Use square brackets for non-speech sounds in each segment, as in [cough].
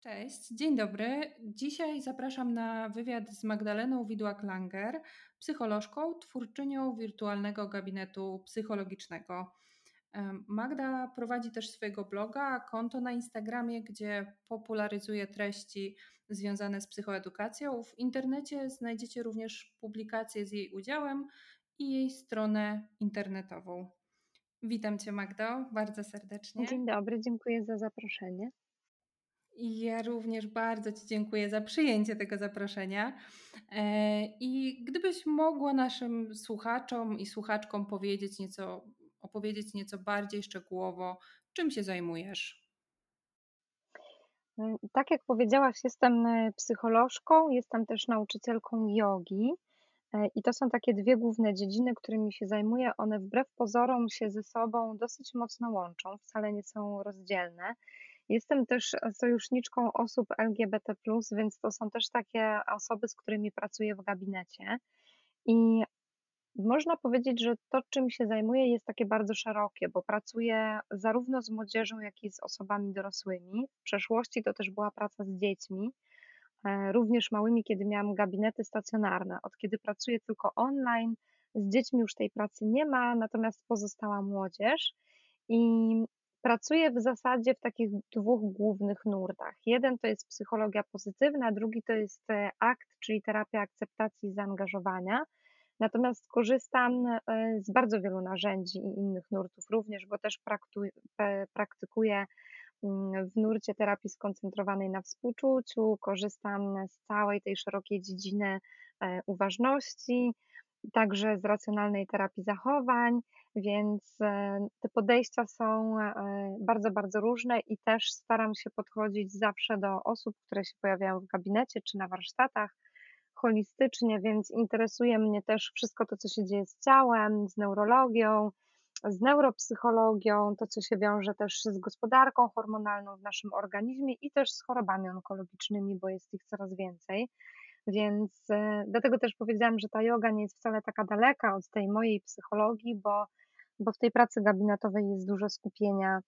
Cześć, dzień dobry. Dzisiaj zapraszam na wywiad z Magdaleną Widłak-Langer, psycholożką, twórczynią wirtualnego gabinetu psychologicznego. Magda prowadzi też swojego bloga, konto na Instagramie, gdzie popularyzuje treści związane z psychoedukacją. W internecie znajdziecie również publikacje z jej udziałem i jej stronę internetową. Witam Cię, Magdo, bardzo serdecznie. Dzień dobry, dziękuję za zaproszenie. Ja również bardzo Ci dziękuję za przyjęcie tego zaproszenia. E, I gdybyś mogła naszym słuchaczom i słuchaczkom powiedzieć nieco, opowiedzieć nieco bardziej szczegółowo, czym się zajmujesz? E, tak jak powiedziałaś, jestem e, psycholożką, jestem też nauczycielką jogi. I to są takie dwie główne dziedziny, którymi się zajmuję. One wbrew pozorom się ze sobą dosyć mocno łączą, wcale nie są rozdzielne. Jestem też sojuszniczką osób LGBT, więc to są też takie osoby, z którymi pracuję w gabinecie. I można powiedzieć, że to, czym się zajmuję, jest takie bardzo szerokie, bo pracuję zarówno z młodzieżą, jak i z osobami dorosłymi. W przeszłości to też była praca z dziećmi, e, również małymi, kiedy miałam gabinety stacjonarne. Od kiedy pracuję tylko online, z dziećmi już tej pracy nie ma, natomiast pozostała młodzież. I Pracuję w zasadzie w takich dwóch głównych nurtach. Jeden to jest psychologia pozytywna, drugi to jest e, ACT, czyli terapia akceptacji i zaangażowania. Natomiast korzystam e, z bardzo wielu narzędzi i innych nurtów również, bo też praktykuję mm, w nurcie terapii skoncentrowanej na współczuciu, korzystam z całej tej szerokiej dziedziny e, uważności, także z racjonalnej terapii zachowań, więc e, te podejścia są e, bardzo, bardzo różne i też staram się podchodzić zawsze do osób, które się pojawiają w gabinecie czy na warsztatach holistycznie, więc interesuje mnie też wszystko to, co się dzieje z ciałem, z neurologią, z neuropsychologią, to co się wiąże też z gospodarką hormonalną w naszym organizmie i też z chorobami onkologicznymi, bo jest ich coraz więcej. Więc e, dlatego też powiedziałam, że ta yoga nie jest wcale taka daleka od tej mojej psychologii, bo, bo w tej pracy gabinetowej jest dużo skupienia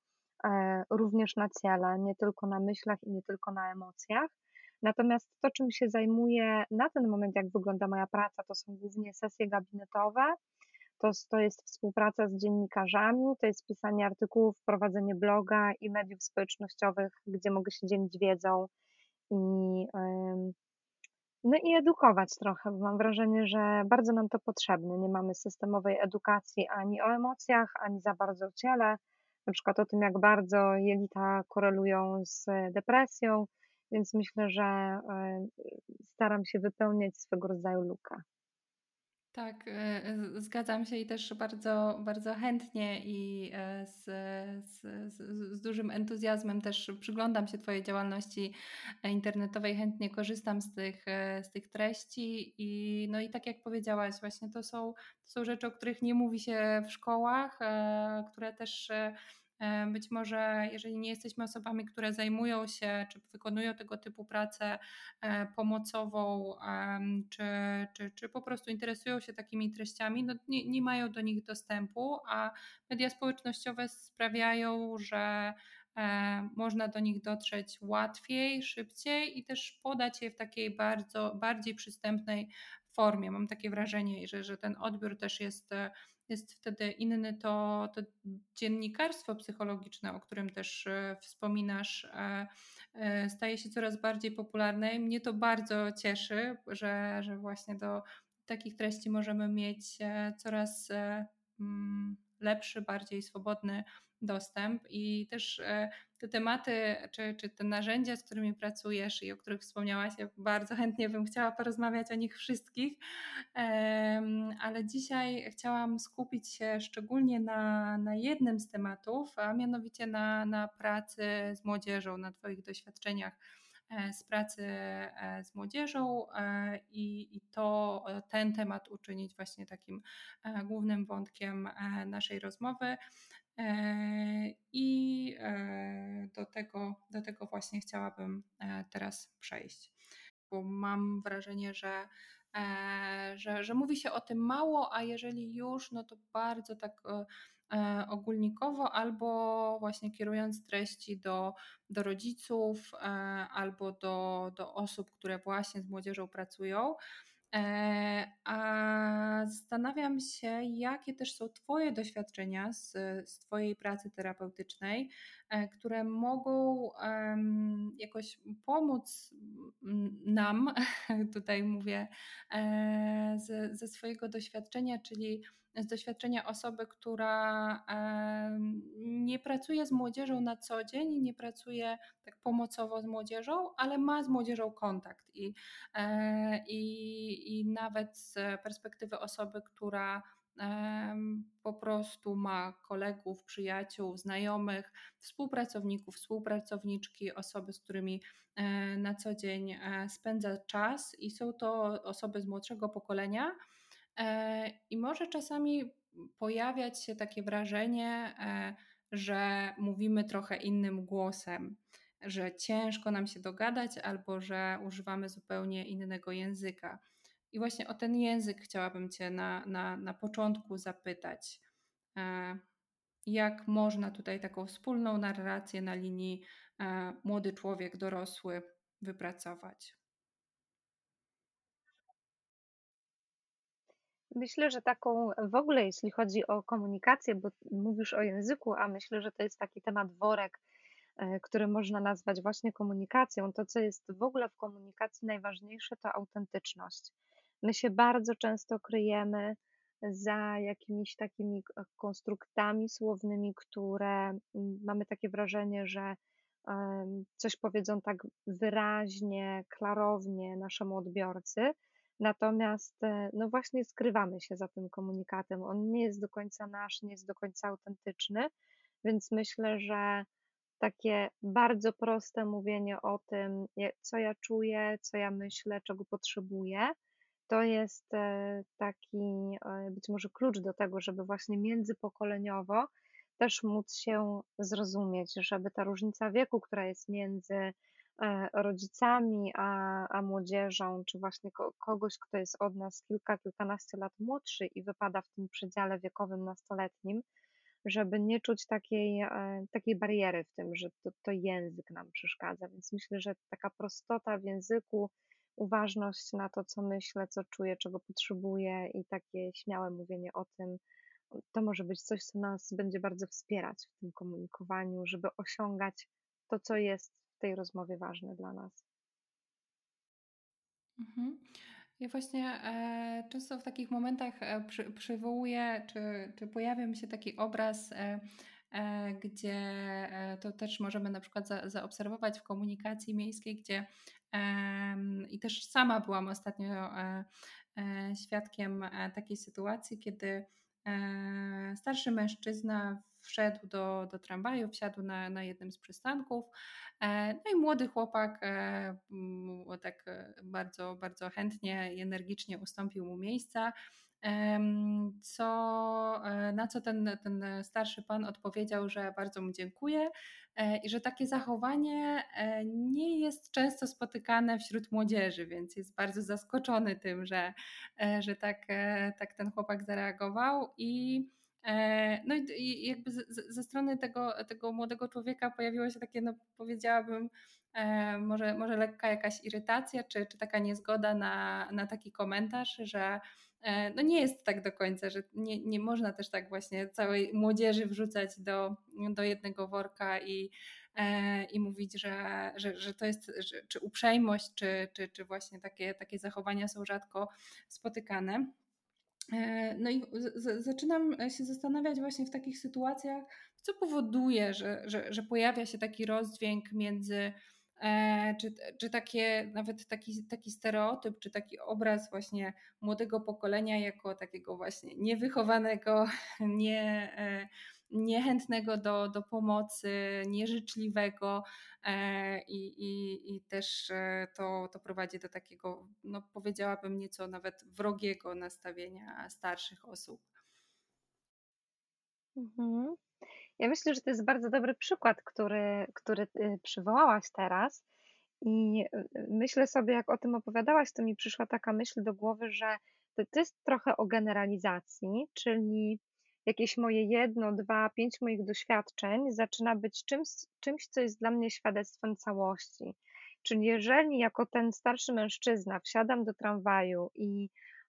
e, również na ciele, nie tylko na myślach i nie tylko na emocjach. Natomiast to, czym się zajmuję na ten moment, jak wygląda moja praca, to są głównie sesje gabinetowe, to, to jest współpraca z dziennikarzami, to jest pisanie artykułów, prowadzenie bloga i mediów społecznościowych, gdzie mogę się dzielić wiedzą i no i edukować trochę, bo mam wrażenie, że bardzo nam to potrzebne. Nie mamy systemowej edukacji ani o emocjach, ani za bardzo o ciele, na przykład o tym, jak bardzo jelita korelują z depresją, więc myślę, że e, staram się wypełniać swego rodzaju lukę. Tak, e, zgadzam się i też bardzo, bardzo chętnie i e, z, z, z, dużym entuzjazmem też przyglądam się Twojej działalności internetowej, chętnie korzystam z tych, e, z tych treści i no i tak jak powiedziałaś, właśnie to są, to są rzeczy, o których nie mówi się w szkołach, które też być może, jeżeli nie jesteśmy osobami, które zajmują się czy wykonują tego typu pracę e, pomocową, czy, czy, czy po prostu interesują się takimi treściami, no nie, nie mają do nich dostępu, a media społecznościowe sprawiają, że e, można do nich dotrzeć łatwiej, szybciej i też podać je w takiej bardzo bardziej przystępnej formie. Mam takie wrażenie, że, że ten odbiór też jest jest wtedy inny, to, to dziennikarstwo psychologiczne, o którym też e, wspominasz, e, e, staje się coraz bardziej popularne. I mnie to bardzo cieszy, że, że właśnie do takich treści możemy mieć coraz mm, lepszy, bardziej swobodny dostęp i też e, te tematy, czy, czy te narzędzia, z którymi pracujesz i o których wspomniałaś, ja bardzo chętnie bym chciała porozmawiać o nich wszystkich, ale dzisiaj chciałam skupić się szczególnie na, na jednym z tematów, a mianowicie na, na pracy z młodzieżą, na Twoich doświadczeniach e, z pracy e, z młodzieżą i, i to ten temat uczynić właśnie takim głównym wątkiem naszej rozmowy. E, I e, do tego, do tego właśnie chciałabym e, teraz przejść, bo mam wrażenie, że, że, że mówi się o tym mało, a jeżeli już, no to bardzo tak ogólnikowo, albo właśnie kierując treści do, do rodziców, albo do, do osób, które właśnie z młodzieżą pracują. E, a zastanawiam się, jakie też są Twoje doświadczenia z, z Twojej pracy terapeutycznej, e, które mogą jakoś pomóc nam, [laughs] tutaj mówię e, ze, ze swojego doświadczenia, czyli z doświadczenia osoby, która nie pracuje z młodzieżą na co dzień, nie pracuje tak pomocowo z młodzieżą, ale ma z młodzieżą kontakt. I, e, i, i nawet z perspektywy osoby, która po prostu ma kolegów, przyjaciół, znajomych, współpracowników, współpracowniczki, osoby, z którymi e, na co dzień e, spędza czas, i są to osoby z młodszego pokolenia I może czasami pojawiać się takie wrażenie, e, że mówimy trochę innym głosem, że ciężko nam się dogadać albo że używamy zupełnie innego języka. I właśnie o ten język chciałabym Cię na, na, na początku zapytać. E, jak można tutaj taką wspólną narrację na linii młody człowiek, dorosły wypracować? Myślę, że taką w ogóle, jeśli chodzi o komunikację, bo mówisz o języku, a myślę, że to jest taki temat worek, e, który można nazwać właśnie komunikacją. To, co jest w ogóle w komunikacji najważniejsze, to autentyczność. My się bardzo często kryjemy za jakimiś takimi konstruktami słownymi, które mamy takie wrażenie, że coś powiedzą tak wyraźnie, klarownie naszemu odbiorcy, Natomiast, e, no właśnie skrywamy się za tym komunikatem. On nie jest do końca nasz, nie jest do końca autentyczny, więc myślę, że takie bardzo proste mówienie o tym, co ja czuję, co ja myślę, czego potrzebuję, to jest e, taki e, być może klucz do tego, żeby właśnie międzypokoleniowo też móc się zrozumieć, żeby ta różnica wieku, która jest między rodzicami, a, a młodzieżą, czy właśnie kogoś, kto jest od nas kilka, kilkanaście lat młodszy i wypada w tym przedziale wiekowym nastoletnim, żeby nie czuć takiej, e, takiej bariery w tym, że to, to język nam przeszkadza. Więc myślę, że taka prostota w języku, uważność na to, co myślę, co czuję, czego potrzebuję i takie śmiałe mówienie o tym, to może być coś, co nas będzie bardzo wspierać w tym komunikowaniu, żeby osiągać to, co jest tej rozmowie ważne dla nas. Mhm. Ja właśnie e, często w takich momentach e, przy, przywołuję, czy, czy pojawia mi się taki obraz, e, e, gdzie e, to też możemy na przykład za, zaobserwować w komunikacji miejskiej, gdzie i też sama byłam ostatnio e, świadkiem takiej sytuacji, kiedy starszy mężczyzna wszedł do, do tramwaju, wsiadł na, na jednym z przystanków. E, no i młody chłopak e, tak e, bardzo, bardzo chętnie i energicznie ustąpił mu miejsca. Co, na co ten, ten starszy pan odpowiedział, że bardzo mu dziękuję i że takie zachowanie nie jest często spotykane wśród młodzieży, więc jest bardzo zaskoczony tym, że, że tak, tak ten chłopak zareagował i E, no i jakby ze strony tego, tego młodego człowieka pojawiło się takie, no powiedziałabym, e, może, może lekka jakaś irytacja, czy, czy taka niezgoda na, na taki komentarz, że e, no nie jest tak do końca, że nie, nie można też tak właśnie całej młodzieży wrzucać do, do jednego worka i, i mówić, że, że, że to jest, że, czy uprzejmość, czy, czy, czy właśnie takie, takie zachowania są rzadko spotykane. E, no i z, zaczynam się zastanawiać właśnie w takich sytuacjach, co powoduje, że, że, że pojawia się taki rozdźwięk między, e, czy, czy takie, nawet taki, taki stereotyp, czy taki obraz właśnie młodego pokolenia jako takiego właśnie niewychowanego, [laughs] nie. E, niechętnego do, do pomocy, nieżyczliwego e, i, i, i też e, to, to prowadzi do takiego, no powiedziałabym nieco nawet wrogiego nastawienia starszych osób. Mhm. Ja myślę, że to jest bardzo dobry przykład, który, który y, przywołałaś teraz. I myślę sobie, jak o tym opowiadałaś, to mi przyszła taka myśl do głowy, że to, to jest trochę o generalizacji, czyli jakieś moje jedno, dwa, pięć moich doświadczeń zaczyna być czymś, czymś, co jest dla mnie świadectwem całości. Czyli jeżeli jako ten starszy mężczyzna wsiadam do tramwaju i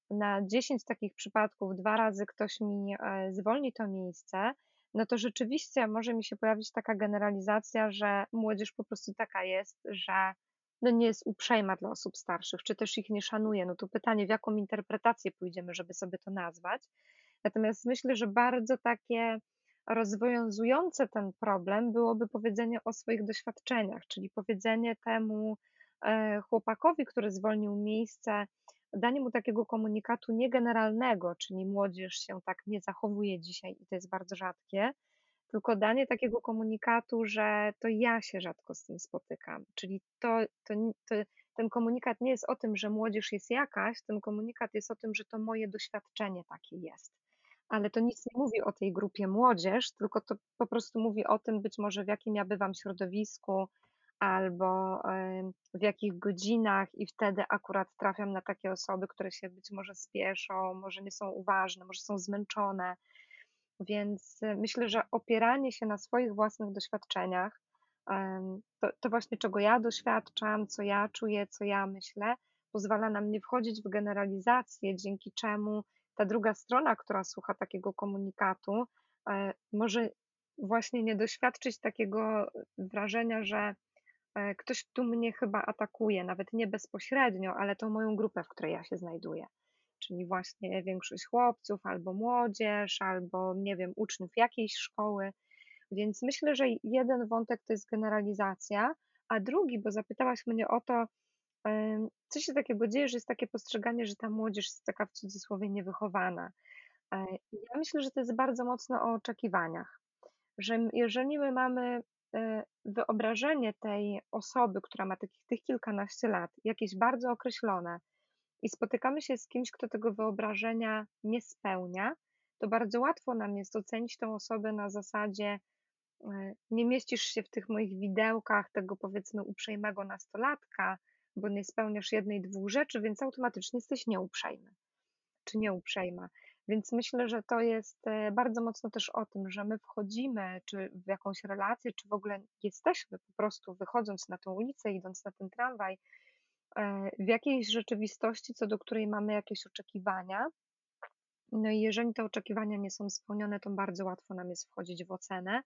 na 10 takich przypadków dwa razy ktoś mi e, zwolni to miejsce, no to rzeczywiście może mi się pojawić taka generalizacja, że młodzież po prostu taka jest, że no nie jest uprzejma dla osób starszych, czy też ich nie szanuje. No to pytanie, w jaką interpretację pójdziemy, żeby sobie to nazwać. Natomiast myślę, że bardzo takie rozwiązujące ten problem byłoby powiedzenie o swoich doświadczeniach, czyli powiedzenie temu e, chłopakowi, który zwolnił miejsce, danie mu takiego komunikatu niegeneralnego, czyli młodzież się tak nie zachowuje dzisiaj i to jest bardzo rzadkie, tylko danie takiego komunikatu, że to ja się rzadko z tym spotykam. Czyli to, to, to, ten komunikat nie jest o tym, że młodzież jest jakaś, ten komunikat jest o tym, że to moje doświadczenie takie jest. Ale to nic nie mówi o tej grupie młodzież, tylko to po prostu mówi o tym, być może w jakim ja bywam środowisku, albo w jakich godzinach, i wtedy akurat trafiam na takie osoby, które się być może spieszą, może nie są uważne, może są zmęczone. Więc e, myślę, że opieranie się na swoich własnych doświadczeniach, to, to właśnie czego ja doświadczam, co ja czuję, co ja myślę, pozwala nam nie wchodzić w generalizację, dzięki czemu ta druga strona, która słucha takiego komunikatu, e, może właśnie nie doświadczyć takiego wrażenia, że e, ktoś tu mnie chyba atakuje, nawet nie bezpośrednio, ale tą moją grupę, w której ja się znajduję czyli właśnie większość chłopców, albo młodzież, albo nie wiem, uczniów jakiejś szkoły. Więc myślę, że jeden wątek to jest generalizacja, a drugi, bo zapytałaś mnie o to, co się takiego dzieje, że jest takie postrzeganie, że ta młodzież jest taka w cudzysłowie niewychowana. E, ja myślę, że to jest bardzo mocno o oczekiwaniach, że jeżeli my mamy e, wyobrażenie tej osoby, która ma takich, tych kilkanaście lat, jakieś bardzo określone, i spotykamy się z kimś, kto tego wyobrażenia nie spełnia, to bardzo łatwo nam jest ocenić tę osobę na zasadzie e, nie mieścisz się w tych moich widełkach tego powiedzmy uprzejmego nastolatka, bo nie spełniasz jednej, dwóch rzeczy, więc automatycznie jesteś nieuprzejmy czy nieuprzejma. Więc myślę, że to jest e, bardzo mocno też o tym, że my wchodzimy czy w jakąś relację, czy w ogóle jesteśmy po prostu wychodząc na tą ulicę, idąc na ten tramwaj, E, w jakiejś rzeczywistości, co do której mamy jakieś oczekiwania. No i jeżeli te oczekiwania nie są spełnione, to bardzo łatwo nam jest wchodzić w ocenę.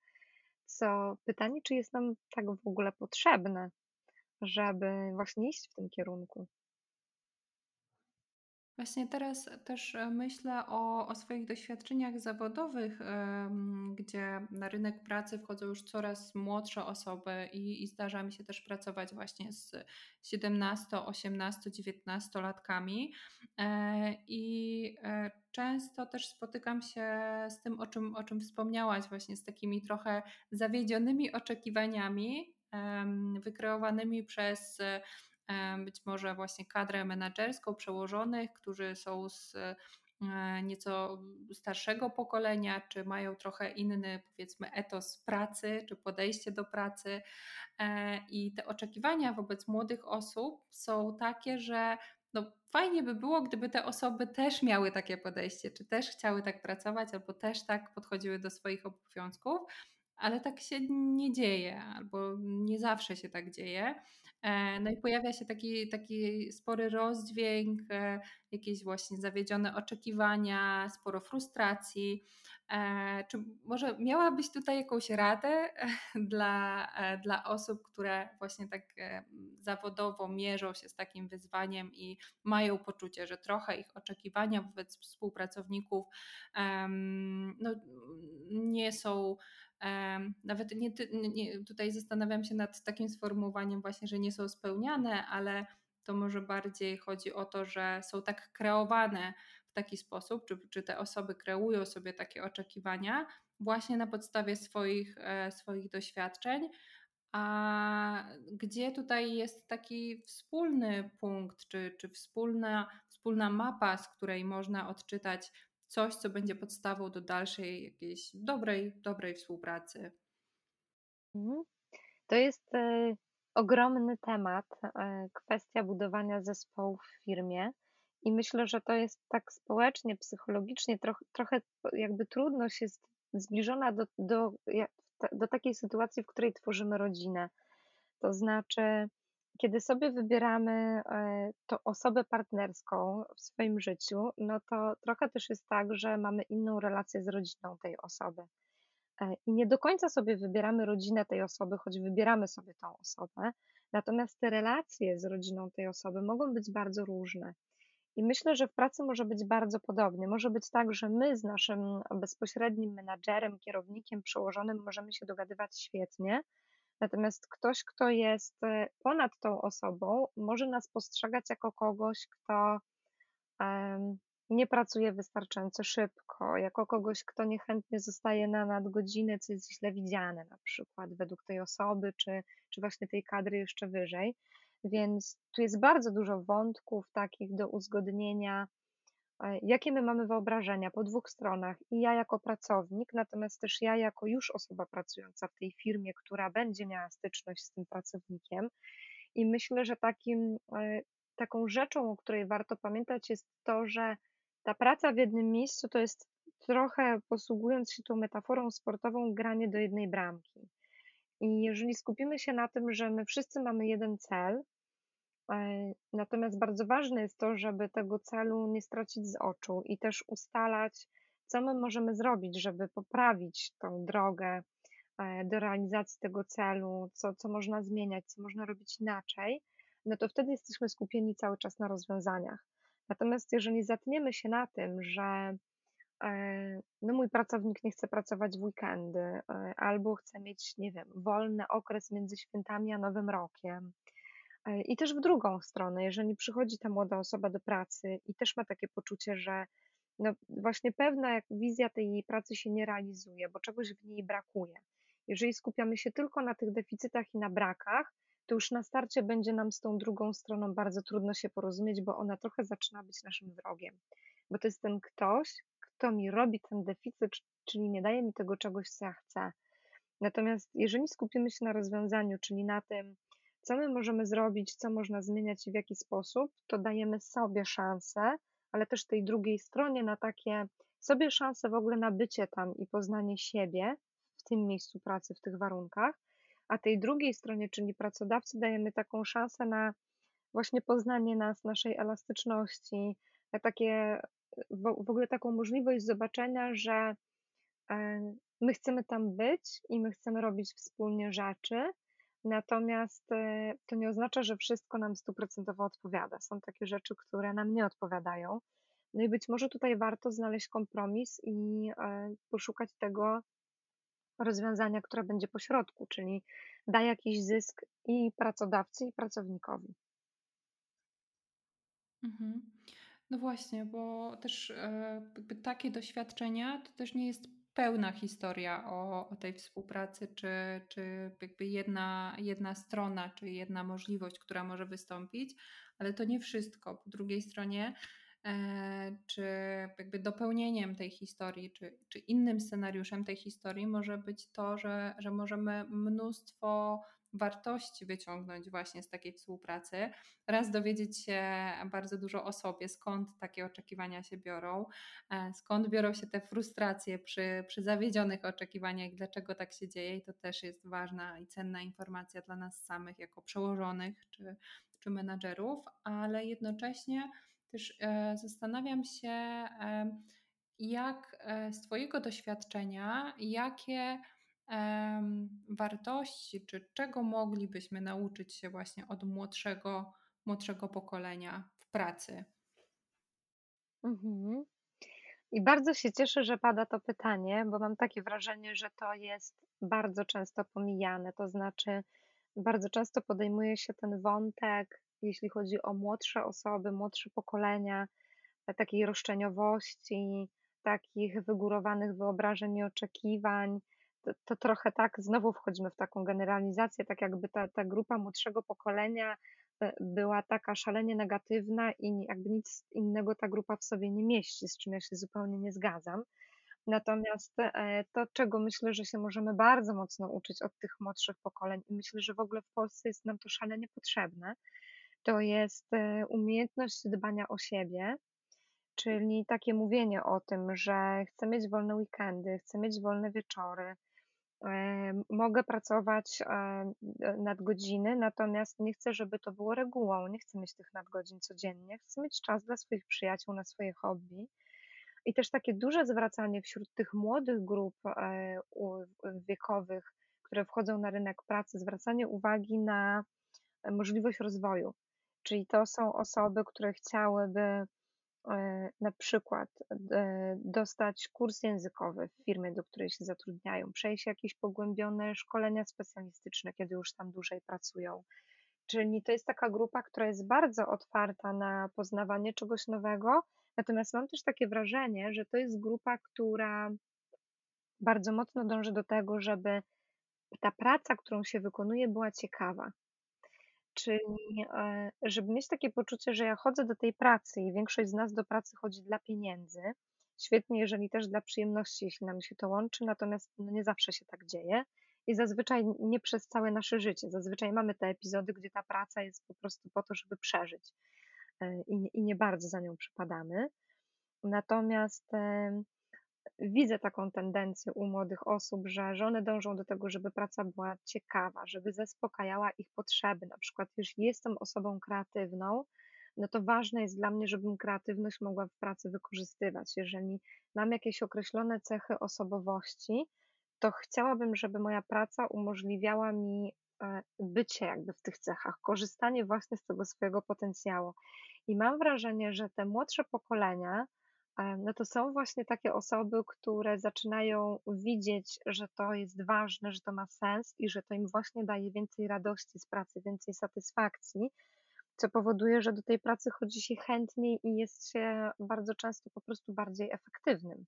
Co pytanie, czy jest nam tak w ogóle potrzebne, żeby właśnie iść w tym kierunku. Właśnie teraz też e, myślę o, o swoich doświadczeniach zawodowych, gdzie na rynek pracy wchodzą już coraz młodsze osoby i, i zdarza mi się też pracować właśnie z 17, 18, 19 latkami. I e, często też spotykam się z tym, o czym, o czym wspomniałaś, właśnie z takimi trochę zawiedzionymi oczekiwaniami wykreowanymi przez być może właśnie kadrę menedżerską przełożonych, którzy są z e, nieco starszego pokolenia, czy mają trochę inny, powiedzmy, etos pracy, czy podejście do pracy. E, I te oczekiwania wobec młodych osób są takie, że no, fajnie by było, gdyby te osoby też miały takie podejście, czy też chciały tak pracować, albo też tak podchodziły do swoich obowiązków, ale tak się nie dzieje, albo nie zawsze się tak dzieje. E, no i pojawia się taki, taki spory rozdźwięk, e, jakieś właśnie zawiedzione oczekiwania, sporo frustracji. E, czy może miałabyś tutaj jakąś radę [laughs] dla, dla osób, które właśnie tak zawodowo mierzą się z takim wyzwaniem i mają poczucie, że trochę ich oczekiwania wobec współpracowników no, nie są nawet nie, nie, tutaj zastanawiam się nad takim sformułowaniem właśnie, że nie są spełniane, ale to może bardziej chodzi o to, że są tak kreowane w taki sposób, czy, czy te osoby kreują sobie takie oczekiwania właśnie na podstawie swoich, e, swoich doświadczeń. A gdzie tutaj jest taki wspólny punkt, czy, czy wspólna, wspólna mapa, z której można odczytać coś, co będzie podstawą do dalszej jakiejś dobrej, dobrej współpracy. Mhm. To jest e, ogromny temat, e, kwestia budowania zespołów w firmie I myślę, że to jest tak społecznie, psychologicznie troch trochę jakby trudność jest zbliżona do do do takiej sytuacji, w której tworzymy rodzinę. To znaczy, kiedy sobie wybieramy, e, tą osobę partnerską w swoim życiu, no to trochę też jest tak, że mamy inną relację z rodziną tej osoby. E, I nie do końca sobie wybieramy rodzinę tej osoby, choć wybieramy sobie tą osobę, natomiast te relacje z rodziną tej osoby mogą być bardzo różne. I myślę, że w pracy może być bardzo podobnie. Może być tak, że my z naszym bezpośrednim menadżerem, kierownikiem, przełożonym możemy się dogadywać świetnie, natomiast ktoś, kto jest e, ponad tą osobą, może nas postrzegać jako kogoś, kto nie pracuje wystarczająco szybko, jako kogoś, kto niechętnie zostaje na nadgodziny, co jest źle widziane, na przykład według tej osoby, czy, czy właśnie tej kadry jeszcze wyżej. Więc tu jest bardzo dużo wątków takich do uzgodnienia, jakie my mamy wyobrażenia po dwóch stronach. I ja jako pracownik, natomiast też ja jako już osoba pracująca w tej firmie, która będzie miała styczność z tym pracownikiem. I myślę, że takim, e, taką rzeczą, o której warto pamiętać, jest to, że ta praca w jednym miejscu to jest trochę, posługując się tą metaforą sportową, granie do jednej bramki. I jeżeli skupimy się na tym, że my wszyscy mamy jeden cel, natomiast bardzo ważne jest to, żeby tego celu nie stracić z oczu i też ustalać, co my możemy zrobić, żeby poprawić tą drogę e, do realizacji tego celu, co, co można zmieniać, co można robić inaczej, no to wtedy jesteśmy skupieni cały czas na rozwiązaniach. Natomiast jeżeli zatniemy się na tym, że e, no mój pracownik nie chce pracować w weekendy, e, albo chce mieć, nie wiem, wolny okres między świętami a Nowym Rokiem. E, I też w drugą stronę, jeżeli przychodzi ta młoda osoba do pracy i też ma takie poczucie, że no właśnie pewna wizja tej jej pracy się nie realizuje, bo czegoś w niej brakuje. Jeżeli skupiamy się tylko na tych deficytach i na brakach, to już na starcie będzie nam z tą drugą stroną bardzo trudno się porozumieć, bo ona trochę zaczyna być naszym wrogiem. Bo to jest ten ktoś, kto mi robi ten deficyt, czyli nie daje mi tego czegoś, co ja chcę. Natomiast jeżeli skupimy się na rozwiązaniu, czyli na tym, co my możemy zrobić, co można zmieniać i w jaki sposób, to dajemy sobie szansę, ale też tej drugiej stronie na takie sobie szansę w ogóle na bycie tam i poznanie siebie w tym miejscu pracy, w tych warunkach, a tej drugiej stronie, czyli pracodawcy, dajemy taką szansę na właśnie poznanie nas, naszej elastyczności, takie w, ogóle taką możliwość zobaczenia, że e, my chcemy tam być i my chcemy robić wspólnie rzeczy, natomiast e, to nie oznacza, że wszystko nam stuprocentowo odpowiada. Są takie rzeczy, które nam nie odpowiadają. No i być może tutaj warto znaleźć kompromis i e, poszukać tego, rozwiązania, które będzie pośrodku, czyli da jakiś zysk i pracodawcy, i pracownikowi. Mhm. No właśnie, bo też e, takie doświadczenia to też nie jest pełna historia o, o tej współpracy, czy, czy jakby jedna, jedna strona, czy jedna możliwość, która może wystąpić, ale to nie wszystko. Po drugiej stronie E, czy jakby dopełnieniem tej historii, czy, czy innym scenariuszem tej historii może być to, że, że możemy mnóstwo wartości wyciągnąć właśnie z takiej współpracy. Raz dowiedzieć się bardzo dużo o sobie, skąd takie oczekiwania się biorą, e, skąd biorą się te frustracje przy, przy zawiedzionych oczekiwaniach, dlaczego tak się dzieje, i to też jest ważna i cenna informacja dla nas samych, jako przełożonych czy, czy menadżerów, ale jednocześnie też e, zastanawiam się, e, jak z Twojego doświadczenia, jakie wartości, czy czego moglibyśmy nauczyć się właśnie od młodszego, młodszego pokolenia w pracy? Mhm. I bardzo się cieszę, że pada to pytanie, bo mam takie wrażenie, że to jest bardzo często pomijane. To znaczy, bardzo często podejmuje się ten wątek jeśli chodzi o młodsze osoby, młodsze pokolenia, takiej roszczeniowości, takich wygórowanych wyobrażeń i oczekiwań. To, trochę tak, znowu wchodzimy w taką generalizację, tak jakby ta, ta grupa młodszego pokolenia e, była taka szalenie negatywna i jakby nic innego ta grupa w sobie nie mieści, z czym ja się zupełnie nie zgadzam. Natomiast e, to, czego myślę, że się możemy bardzo mocno uczyć od tych młodszych pokoleń, i myślę, że w ogóle w Polsce jest nam to szalenie potrzebne, to jest, e, umiejętność dbania o siebie, czyli takie mówienie o tym, że chcę mieć wolne weekendy, chcę mieć wolne wieczory, mogę pracować, e, nadgodziny, natomiast nie chcę, żeby to było regułą, nie chcę mieć tych nadgodzin codziennie, chcę mieć czas dla swoich przyjaciół na swoje hobby. I też takie duże zwracanie wśród tych młodych grup, wiekowych, które wchodzą na rynek pracy, zwracanie uwagi na możliwość rozwoju. Czyli to są osoby, które chciałyby e, na przykład e, dostać kurs językowy w firmie, do której się zatrudniają, przejść jakieś pogłębione szkolenia specjalistyczne, kiedy już tam dłużej pracują. Czyli to jest taka grupa, która jest bardzo otwarta na poznawanie czegoś nowego, natomiast mam też takie wrażenie, że to jest grupa, która bardzo mocno dąży do tego, żeby ta praca, którą się wykonuje, była ciekawa. Czyli, e, żeby mieć takie poczucie, że ja chodzę do tej pracy i większość z nas do pracy chodzi dla pieniędzy. Świetnie, jeżeli też dla przyjemności, jeśli nam się to łączy, natomiast no nie zawsze się tak dzieje i zazwyczaj nie przez całe nasze życie. Zazwyczaj mamy te epizody, gdzie ta praca jest po prostu po to, żeby przeżyć e, i, i nie bardzo za nią przypadamy. Natomiast widzę taką tendencję u młodych osób, że, one dążą do tego, żeby praca była ciekawa, żeby zaspokajała ich potrzeby. Na przykład, jeśli jestem osobą kreatywną, no to ważne jest dla mnie, żebym kreatywność mogła w pracy wykorzystywać. Jeżeli mam jakieś określone cechy osobowości, to chciałabym, żeby moja praca umożliwiała mi e, bycie jakby w tych cechach, korzystanie właśnie z tego swojego potencjału. I mam wrażenie, że te młodsze pokolenia, no to są właśnie takie osoby, które zaczynają widzieć, że to jest ważne, że to ma sens i że to im właśnie daje więcej radości z pracy, więcej satysfakcji, co powoduje, że do tej pracy chodzi się chętniej i jest się bardzo często po prostu bardziej efektywnym.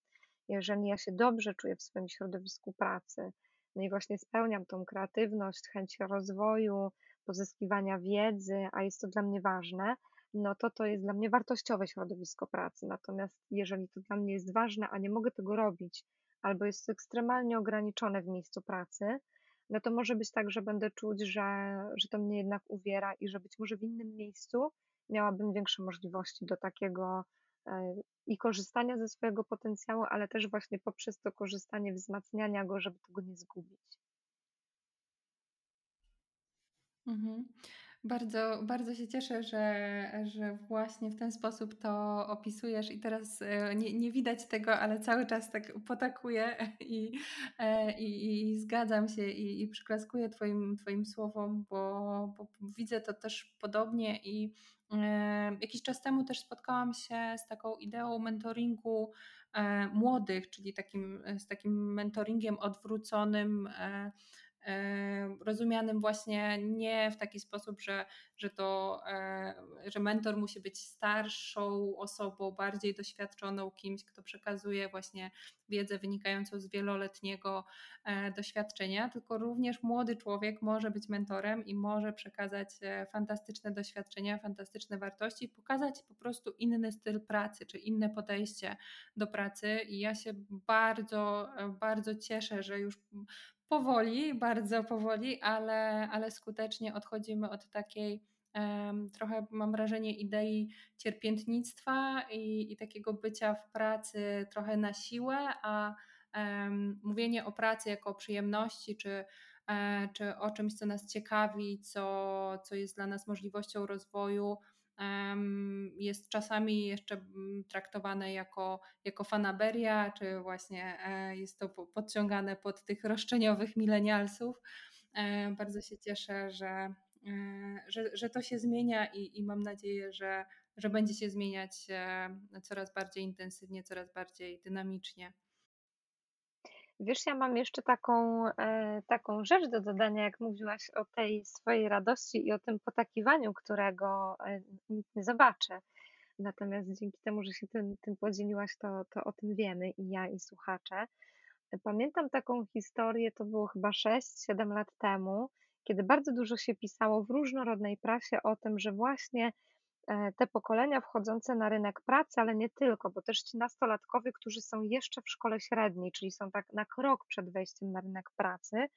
Jeżeli ja się dobrze czuję w swoim środowisku pracy, no i właśnie spełniam tą kreatywność, chęć rozwoju, pozyskiwania wiedzy, a jest to dla mnie ważne, no to to jest dla mnie wartościowe środowisko pracy. Natomiast jeżeli to dla mnie jest ważne, a nie mogę tego robić, albo jest ekstremalnie ograniczone w miejscu pracy, no to może być tak, że będę czuć, że, że to mnie jednak uwiera i że być może w innym miejscu miałabym większe możliwości do takiego e, i korzystania ze swojego potencjału, ale też właśnie poprzez to korzystanie, wzmacniania go, żeby tego nie zgubić. Mhm. Bardzo, bardzo się cieszę, że, że właśnie w ten sposób to opisujesz i teraz e, nie, nie widać tego, ale cały czas tak potakuję i, e, i, i zgadzam się i, i przyklaskuję twoim, twoim słowom, bo, bo widzę to też podobnie i e, jakiś czas temu też spotkałam się z taką ideą mentoringu młodych, czyli takim, z takim mentoringiem odwróconym rozumianym właśnie nie w taki sposób, że, że to, e, że mentor musi być starszą osobą, bardziej doświadczoną kimś, kto przekazuje właśnie wiedzę wynikającą z wieloletniego e, doświadczenia, tylko również młody człowiek może być mentorem i może przekazać e, fantastyczne doświadczenia, fantastyczne wartości, pokazać po prostu inny styl pracy, czy inne podejście do pracy. I ja się bardzo, bardzo cieszę, że już powoli, bardzo powoli, ale, ale skutecznie odchodzimy od takiej trochę mam wrażenie idei cierpiętnictwa i, i takiego bycia w pracy trochę na siłę, a um, mówienie o pracy jako o przyjemności czy e, czy o czymś, co nas ciekawi, co, co jest dla nas możliwością rozwoju, jest czasami jeszcze mm, traktowane jako, jako fanaberia, czy właśnie e, jest to podciągane pod tych roszczeniowych milenialsów. E, bardzo się cieszę, że, e, że, że to się zmienia i, i mam nadzieję, że, że będzie się zmieniać coraz bardziej intensywnie, coraz bardziej dynamicznie. Wiesz, ja mam jeszcze taką, e, taką rzecz do dodania, jak mówiłaś o tej swojej radości i o tym potakiwaniu, którego e, nikt nie zobaczy. Natomiast dzięki temu, że się tym, tym podzieliłaś, to, to o tym wiemy i ja, i słuchacze. Pamiętam taką historię, to było chyba 6-7 lat temu, kiedy bardzo dużo się pisało w różnorodnej prasie o tym, że właśnie te pokolenia wchodzące na rynek pracy, ale nie tylko, bo też ci nastolatkowie, którzy są jeszcze w szkole średniej, czyli są tak na krok przed wejściem na rynek pracy,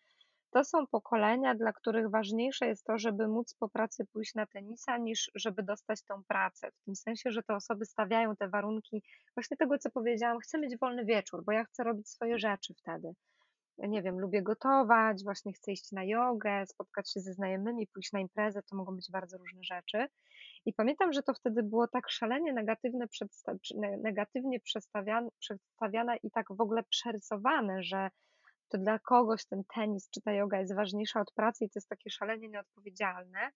to są pokolenia, dla których ważniejsze jest to, żeby móc po pracy pójść na tenisa, niż żeby dostać tą pracę. W tym sensie, że te osoby stawiają te warunki właśnie tego, co powiedziałam, chcę mieć wolny wieczór, bo ja chcę robić swoje rzeczy wtedy. Nie wiem, lubię gotować, właśnie chcę iść na jogę, spotkać się ze znajomymi, pójść na imprezę, to mogą być bardzo różne rzeczy. I pamiętam, że to wtedy było tak szalenie negatywne przedsta- negatywnie przedstawiane, i tak w ogóle przerysowane, że to dla kogoś ten tenis czy ta yoga jest ważniejsza od pracy i to jest takie szalenie nieodpowiedzialne.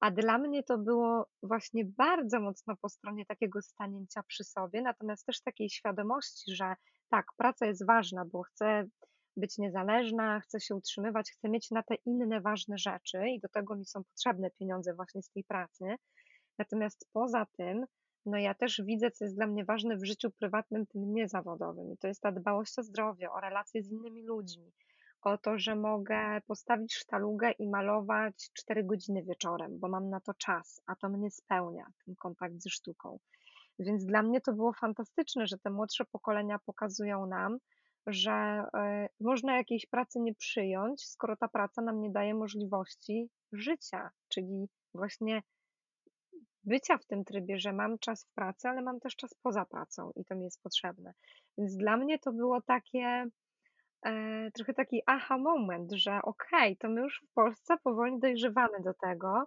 A dla mnie to było właśnie bardzo mocno po stronie takiego stanięcia przy sobie, natomiast też takiej świadomości, że tak, praca jest ważna, bo chcę być niezależna, chcę się utrzymywać, chcę mieć na te inne ważne rzeczy i do tego mi są potrzebne pieniądze właśnie z tej pracy. Natomiast poza tym, no ja też widzę, co jest dla mnie ważne w życiu prywatnym, tym niezawodowym. I to jest ta dbałość o zdrowie, o relacje z innymi ludźmi, o to, że mogę postawić sztalugę i malować 4 godziny wieczorem, bo mam na to czas, a to mnie spełnia, ten kontakt ze sztuką. Więc dla mnie to było fantastyczne, że te młodsze pokolenia pokazują nam, że e, można jakiejś pracy nie przyjąć, skoro ta praca nam nie daje możliwości życia, czyli właśnie bycia w tym trybie, że mam czas w pracy, ale mam też czas poza pracą i to mi jest potrzebne. Więc dla mnie to było takie, e, trochę taki aha moment, że okej, okay, to my już w Polsce powoli dojrzewamy do tego,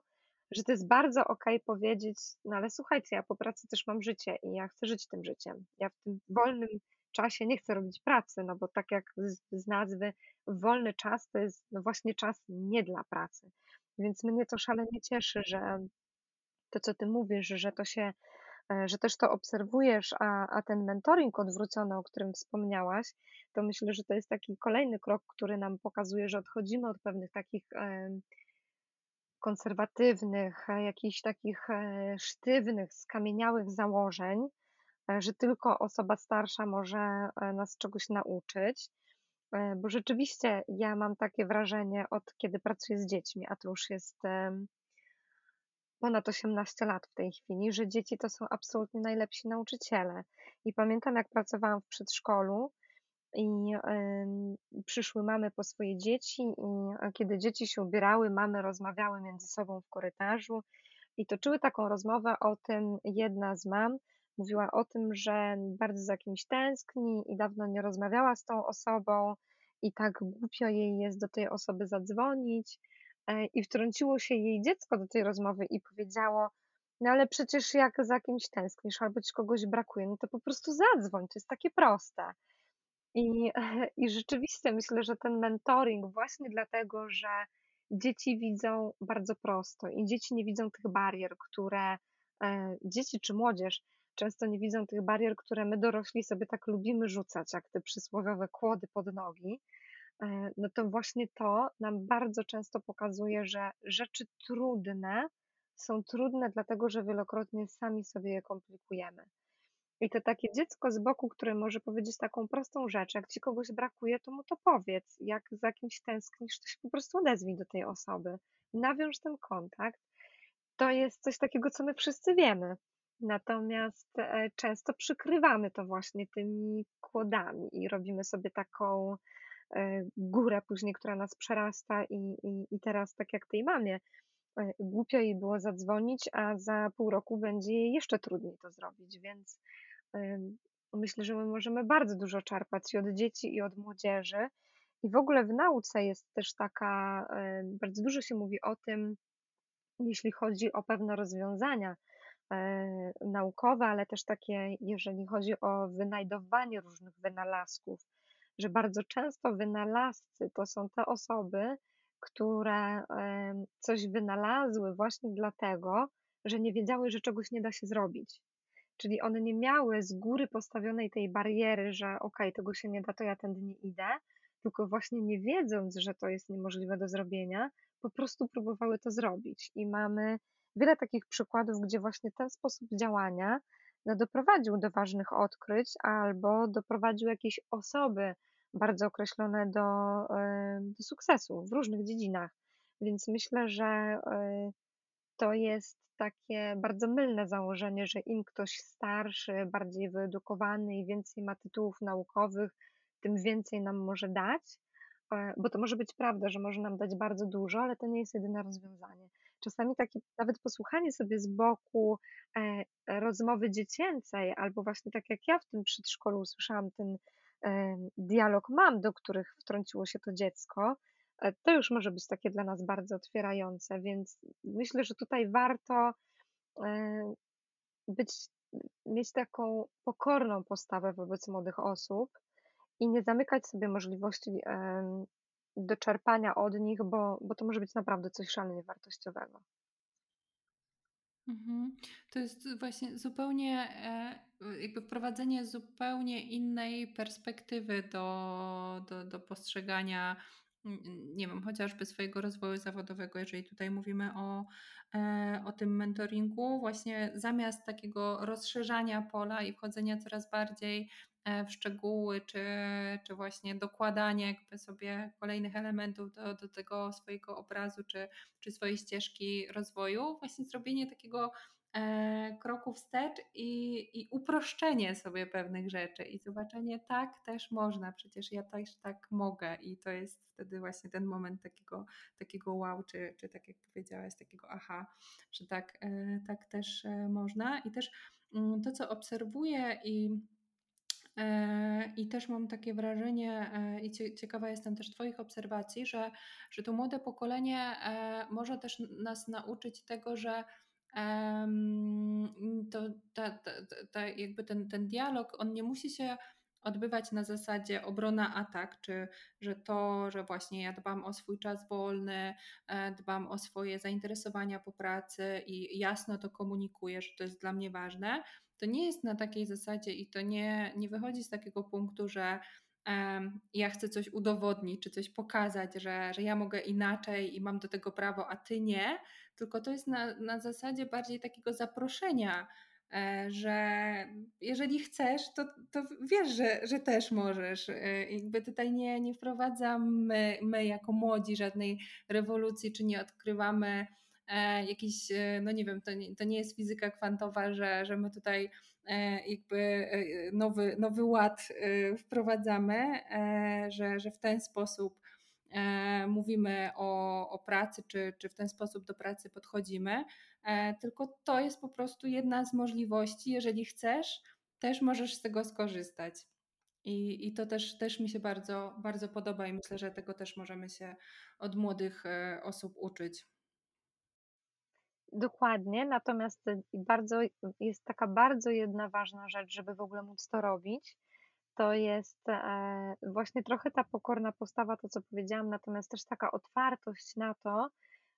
że to jest bardzo okej okay powiedzieć, no ale słuchajcie, ja po pracy też mam życie i ja chcę żyć tym życiem. Ja w tym wolnym czasie nie chcę robić pracy, no bo tak jak z, z nazwy, wolny czas to jest no właśnie czas nie dla pracy. Więc mnie to szalenie cieszy, że to, co ty mówisz, że to się, e, że też to obserwujesz, a, a ten mentoring odwrócony, o którym wspomniałaś, to myślę, że to jest taki kolejny krok, który nam pokazuje, że odchodzimy od pewnych takich konserwatywnych, e, jakichś takich e, sztywnych, skamieniałych założeń, że tylko osoba starsza może nas czegoś nauczyć. Bo rzeczywiście ja mam takie wrażenie od kiedy pracuję z dziećmi, a to już jest ponad 18 lat w tej chwili, że dzieci to są absolutnie najlepsi nauczyciele. I pamiętam, jak pracowałam w przedszkolu i y, przyszły mamy po swoje dzieci, i kiedy dzieci się ubierały, mamy rozmawiały między sobą w korytarzu i toczyły taką rozmowę o tym, jedna z mam mówiła o tym, że bardzo za kimś tęskni i dawno nie rozmawiała z tą osobą i tak głupio jej jest do tej osoby zadzwonić E, i wtrąciło się jej dziecko do tej rozmowy i powiedziało, no ale przecież jak za kimś tęsknisz albo ci kogoś brakuje, no to po prostu zadzwoń, to jest takie proste. I, [laughs] I rzeczywiście myślę, że ten mentoring właśnie dlatego, że dzieci widzą bardzo prosto i dzieci nie widzą tych barier, które e, dzieci czy młodzież często nie widzą tych barier, które my dorośli sobie tak lubimy rzucać, jak te przysłowiowe kłody pod nogi. E, no to właśnie to nam bardzo często pokazuje, że rzeczy trudne są trudne, dlatego że wielokrotnie sami sobie je komplikujemy. I to takie dziecko z boku, które może powiedzieć taką prostą rzecz, jak ci kogoś brakuje, to mu to powiedz. Jak za kimś tęsknisz, to się po prostu odezwij do tej osoby. Nawiąż ten kontakt. To jest coś takiego, co my wszyscy wiemy. Natomiast e, często przykrywamy to właśnie tymi kłodami i robimy sobie taką górę później, która nas przerasta i, i, i teraz tak jak tej mamie, e, głupio jej było zadzwonić, a za pół roku będzie jej jeszcze trudniej to zrobić, więc myślę, że my możemy bardzo dużo czerpać i od dzieci, i od młodzieży. I w ogóle w nauce jest też taka, bardzo dużo się mówi o tym, jeśli chodzi o pewne rozwiązania e, naukowe, ale też takie, jeżeli chodzi o wynajdowanie różnych wynalazków, że bardzo często wynalazcy to są te osoby, które coś wynalazły właśnie dlatego, że nie wiedziały, że czegoś nie da się zrobić. Czyli one nie miały z góry postawionej tej bariery, że ok, tego się nie da, to ja tędy nie idę, tylko właśnie nie wiedząc, że to jest niemożliwe do zrobienia, po prostu próbowały to zrobić. I mamy wiele takich przykładów, gdzie właśnie ten sposób działania no, doprowadził do ważnych odkryć albo doprowadził jakieś osoby bardzo określone do, do sukcesu w różnych dziedzinach. Więc myślę, że e, to jest takie bardzo mylne założenie, że im ktoś starszy, bardziej wyedukowany i więcej ma tytułów naukowych, tym więcej nam może dać. E, bo to może być prawda, że może nam dać bardzo dużo, ale to nie jest jedyne rozwiązanie. Czasami takie nawet posłuchanie sobie z boku e, rozmowy dziecięcej, albo właśnie tak jak ja w tym przedszkolu usłyszałam ten e, dialog mam, do których wtrąciło się to dziecko, to już może być takie dla nas bardzo otwierające, więc myślę, że tutaj warto być, mieć taką pokorną postawę wobec młodych osób, i nie zamykać sobie możliwości do czerpania od nich, bo, bo to może być naprawdę coś szalenie wartościowego. Mhm. To jest właśnie zupełnie, e, jakby wprowadzenie zupełnie innej perspektywy do, do, do postrzegania, nie wiem, chociażby swojego rozwoju zawodowego, jeżeli tutaj mówimy o, e, o tym mentoringu, właśnie zamiast takiego rozszerzania pola i wchodzenia coraz bardziej w szczegóły, czy, czy właśnie dokładanie jakby sobie kolejnych elementów do, do tego swojego obrazu, czy, czy swojej ścieżki rozwoju, właśnie zrobienie takiego e, kroku wstecz i, i uproszczenie sobie pewnych rzeczy. I zobaczenie, tak też można, przecież ja też tak mogę. I to jest wtedy właśnie ten moment takiego, takiego wow, czy, czy tak jak powiedziałaś, takiego aha, że tak, e, tak też można. I też mm, to, co obserwuję i E, I też mam takie wrażenie, e, i ciekawa jestem też Twoich obserwacji, że, że to młode pokolenie e, może też nas nauczyć tego, że to ta, ta, ta, jakby ten, ten dialog, on nie musi się odbywać na zasadzie obrona-atak, czy że to, że właśnie ja dbam o swój czas wolny, dbam o swoje zainteresowania po pracy i jasno to komunikuję, że to jest dla mnie ważne, to nie jest na takiej zasadzie i to nie, nie wychodzi z takiego punktu, że um, ja chcę coś udowodnić, czy coś pokazać, że, że ja mogę inaczej i mam do tego prawo, a ty nie, tylko to jest na, na zasadzie bardziej takiego zaproszenia, e, że jeżeli chcesz, to, to wiesz, że, że też możesz. E, jakby tutaj nie, nie wprowadzamy my jako młodzi żadnej rewolucji, czy nie odkrywamy jakiś, e, no nie wiem, to nie, to nie jest fizyka kwantowa, że, że my tutaj e, jakby e, nowy, nowy ład e, wprowadzamy, e, że, że w ten sposób mówimy o, o pracy, czy, czy w ten sposób do pracy podchodzimy, tylko to jest po prostu jedna z możliwości. Jeżeli chcesz, też możesz z tego skorzystać. I, i to też, też mi się bardzo, bardzo podoba i myślę, że tego też możemy się od młodych osób uczyć. Dokładnie, natomiast y, bardzo, jest taka bardzo jedna ważna rzecz, żeby w ogóle móc to robić. To jest e, właśnie trochę ta pokorna postawa, to co powiedziałam, natomiast też taka otwartość na to,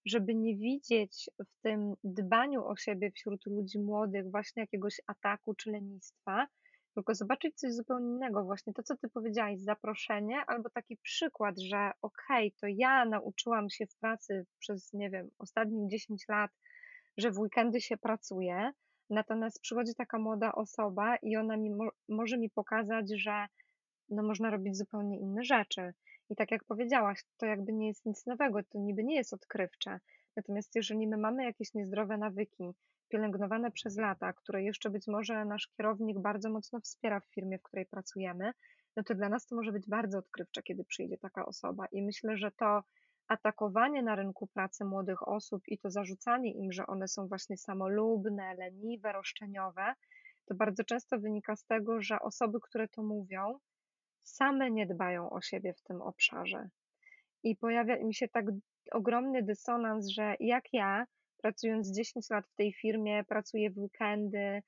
żeby nie widzieć w tym dbaniu o siebie wśród ludzi młodych właśnie jakiegoś ataku czy lenistwa, tylko zobaczyć coś zupełnie innego. Właśnie to, co ty powiedziałaś, zaproszenie albo taki przykład, że okej, okay, to ja nauczyłam się w pracy przez, nie wiem, ostatnich 10 lat że w weekendy się pracuje, natomiast przychodzi taka młoda osoba i ona mi mo może mi pokazać, że no można robić zupełnie inne rzeczy. I tak jak powiedziałaś, to jakby nie jest nic nowego, to niby nie jest odkrywcze. Natomiast jeżeli my mamy jakieś niezdrowe nawyki, pielęgnowane przez lata, które jeszcze być może nasz kierownik bardzo mocno wspiera w firmie, w której pracujemy, no to dla nas to może być bardzo odkrywcze, kiedy przyjdzie taka osoba. I myślę, że to atakowanie na rynku pracy młodych osób i to zarzucanie im, że one są właśnie samolubne, leniwe, roszczeniowe, to bardzo często wynika z tego, że osoby, które to mówią, same nie dbają o siebie w tym obszarze. I pojawia mi się tak ogromny dysonans, że jak ja, pracując 10 lat w tej firmie, pracuję w weekendy,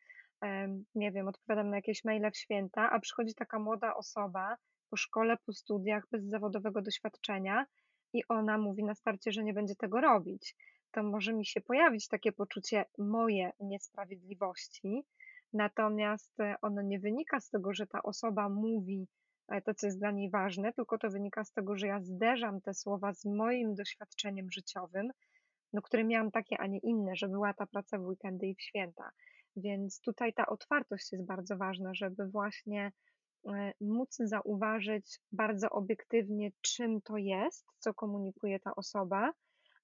nie wiem, odpowiadam na jakieś maile w święta, a przychodzi taka młoda osoba po szkole, po studiach, bez zawodowego doświadczenia i ona mówi na starcie, że nie będzie tego robić, to może mi się pojawić takie poczucie moje niesprawiedliwości, natomiast e, ono nie wynika z tego, że ta osoba mówi e, to, co jest dla niej ważne, tylko to wynika z tego, że ja zderzam te słowa z moim doświadczeniem życiowym, no, które miałam takie, a nie inne, że była ta praca w weekendy i w święta. Więc tutaj ta otwartość jest bardzo ważna, żeby właśnie móc zauważyć bardzo obiektywnie, czym to jest, co komunikuje ta osoba,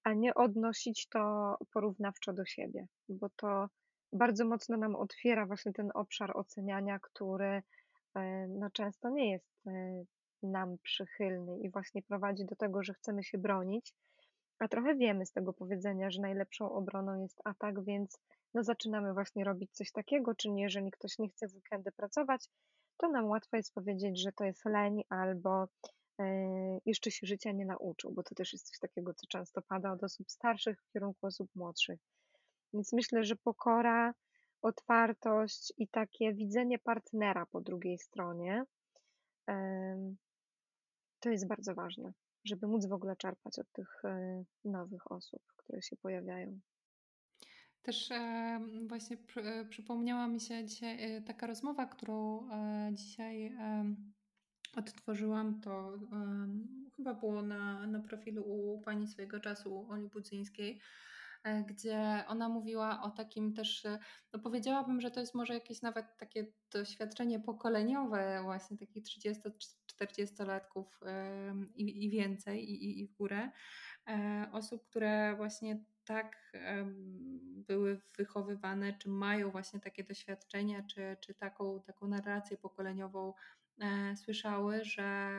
a nie odnosić to porównawczo do siebie, bo to bardzo mocno nam otwiera właśnie ten obszar oceniania, który e, no, często nie jest e, nam przychylny i właśnie prowadzi do tego, że chcemy się bronić, a trochę wiemy z tego powiedzenia, że najlepszą obroną jest atak, więc no zaczynamy właśnie robić coś takiego, czy nie, jeżeli ktoś nie chce w weekendy pracować, to nam łatwo jest powiedzieć, że to jest leń albo e, jeszcze się życia nie nauczył, bo to też jest coś takiego, co często pada od osób starszych w kierunku osób młodszych. Więc myślę, że pokora, otwartość i takie widzenie partnera po drugiej stronie to jest bardzo ważne, żeby móc w ogóle czerpać od tych e, nowych osób, które się pojawiają. Też e, właśnie e, przypomniała mi się dzisiaj e, taka rozmowa, którą dzisiaj odtworzyłam. To chyba było na, na profilu u pani swojego czasu, Oli Budzyńskiej gdzie ona mówiła o takim też, no powiedziałabym, że to jest może jakieś nawet takie doświadczenie pokoleniowe, właśnie takich 30-40-latków i, i więcej, i, i w górę, osób, które właśnie tak były wychowywane, czy mają właśnie takie doświadczenia, czy, czy taką, taką narrację pokoleniową E, słyszały, że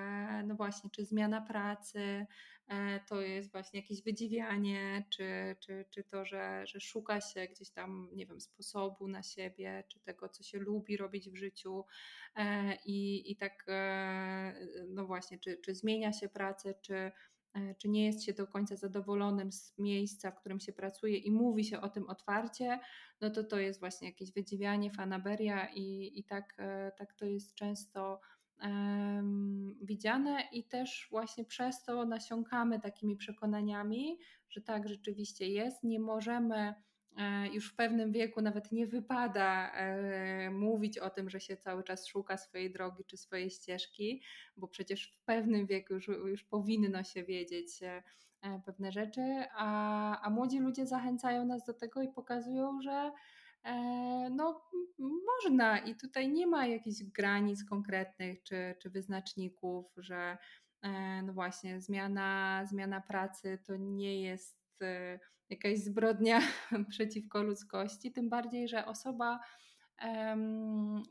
no właśnie, czy zmiana pracy e, to jest właśnie jakieś wydziwianie, czy, czy, czy to, że, że szuka się gdzieś tam, nie wiem, sposobu na siebie, czy tego, co się lubi robić w życiu e, i, i tak, no właśnie, czy, czy zmienia się pracę, czy czy nie jest się do końca zadowolonym z miejsca, w którym się pracuje i mówi się o tym otwarcie, no to to jest właśnie jakieś wydziwianie, fanaberia i, i tak, e, tak to jest często um, widziane. I też właśnie przez to nasiąkamy takimi przekonaniami, że tak rzeczywiście jest, nie możemy E, już w pewnym wieku nawet nie wypada e, mówić o tym, że się cały czas szuka swojej drogi czy swojej ścieżki, bo przecież w pewnym wieku już, już powinno się wiedzieć e, pewne rzeczy, a, a młodzi ludzie zachęcają nas do tego i pokazują, że no, można. I tutaj nie ma jakichś granic konkretnych czy, czy wyznaczników, że no właśnie zmiana, zmiana pracy to nie jest jakaś zbrodnia [laughs] przeciwko ludzkości, tym bardziej, że osoba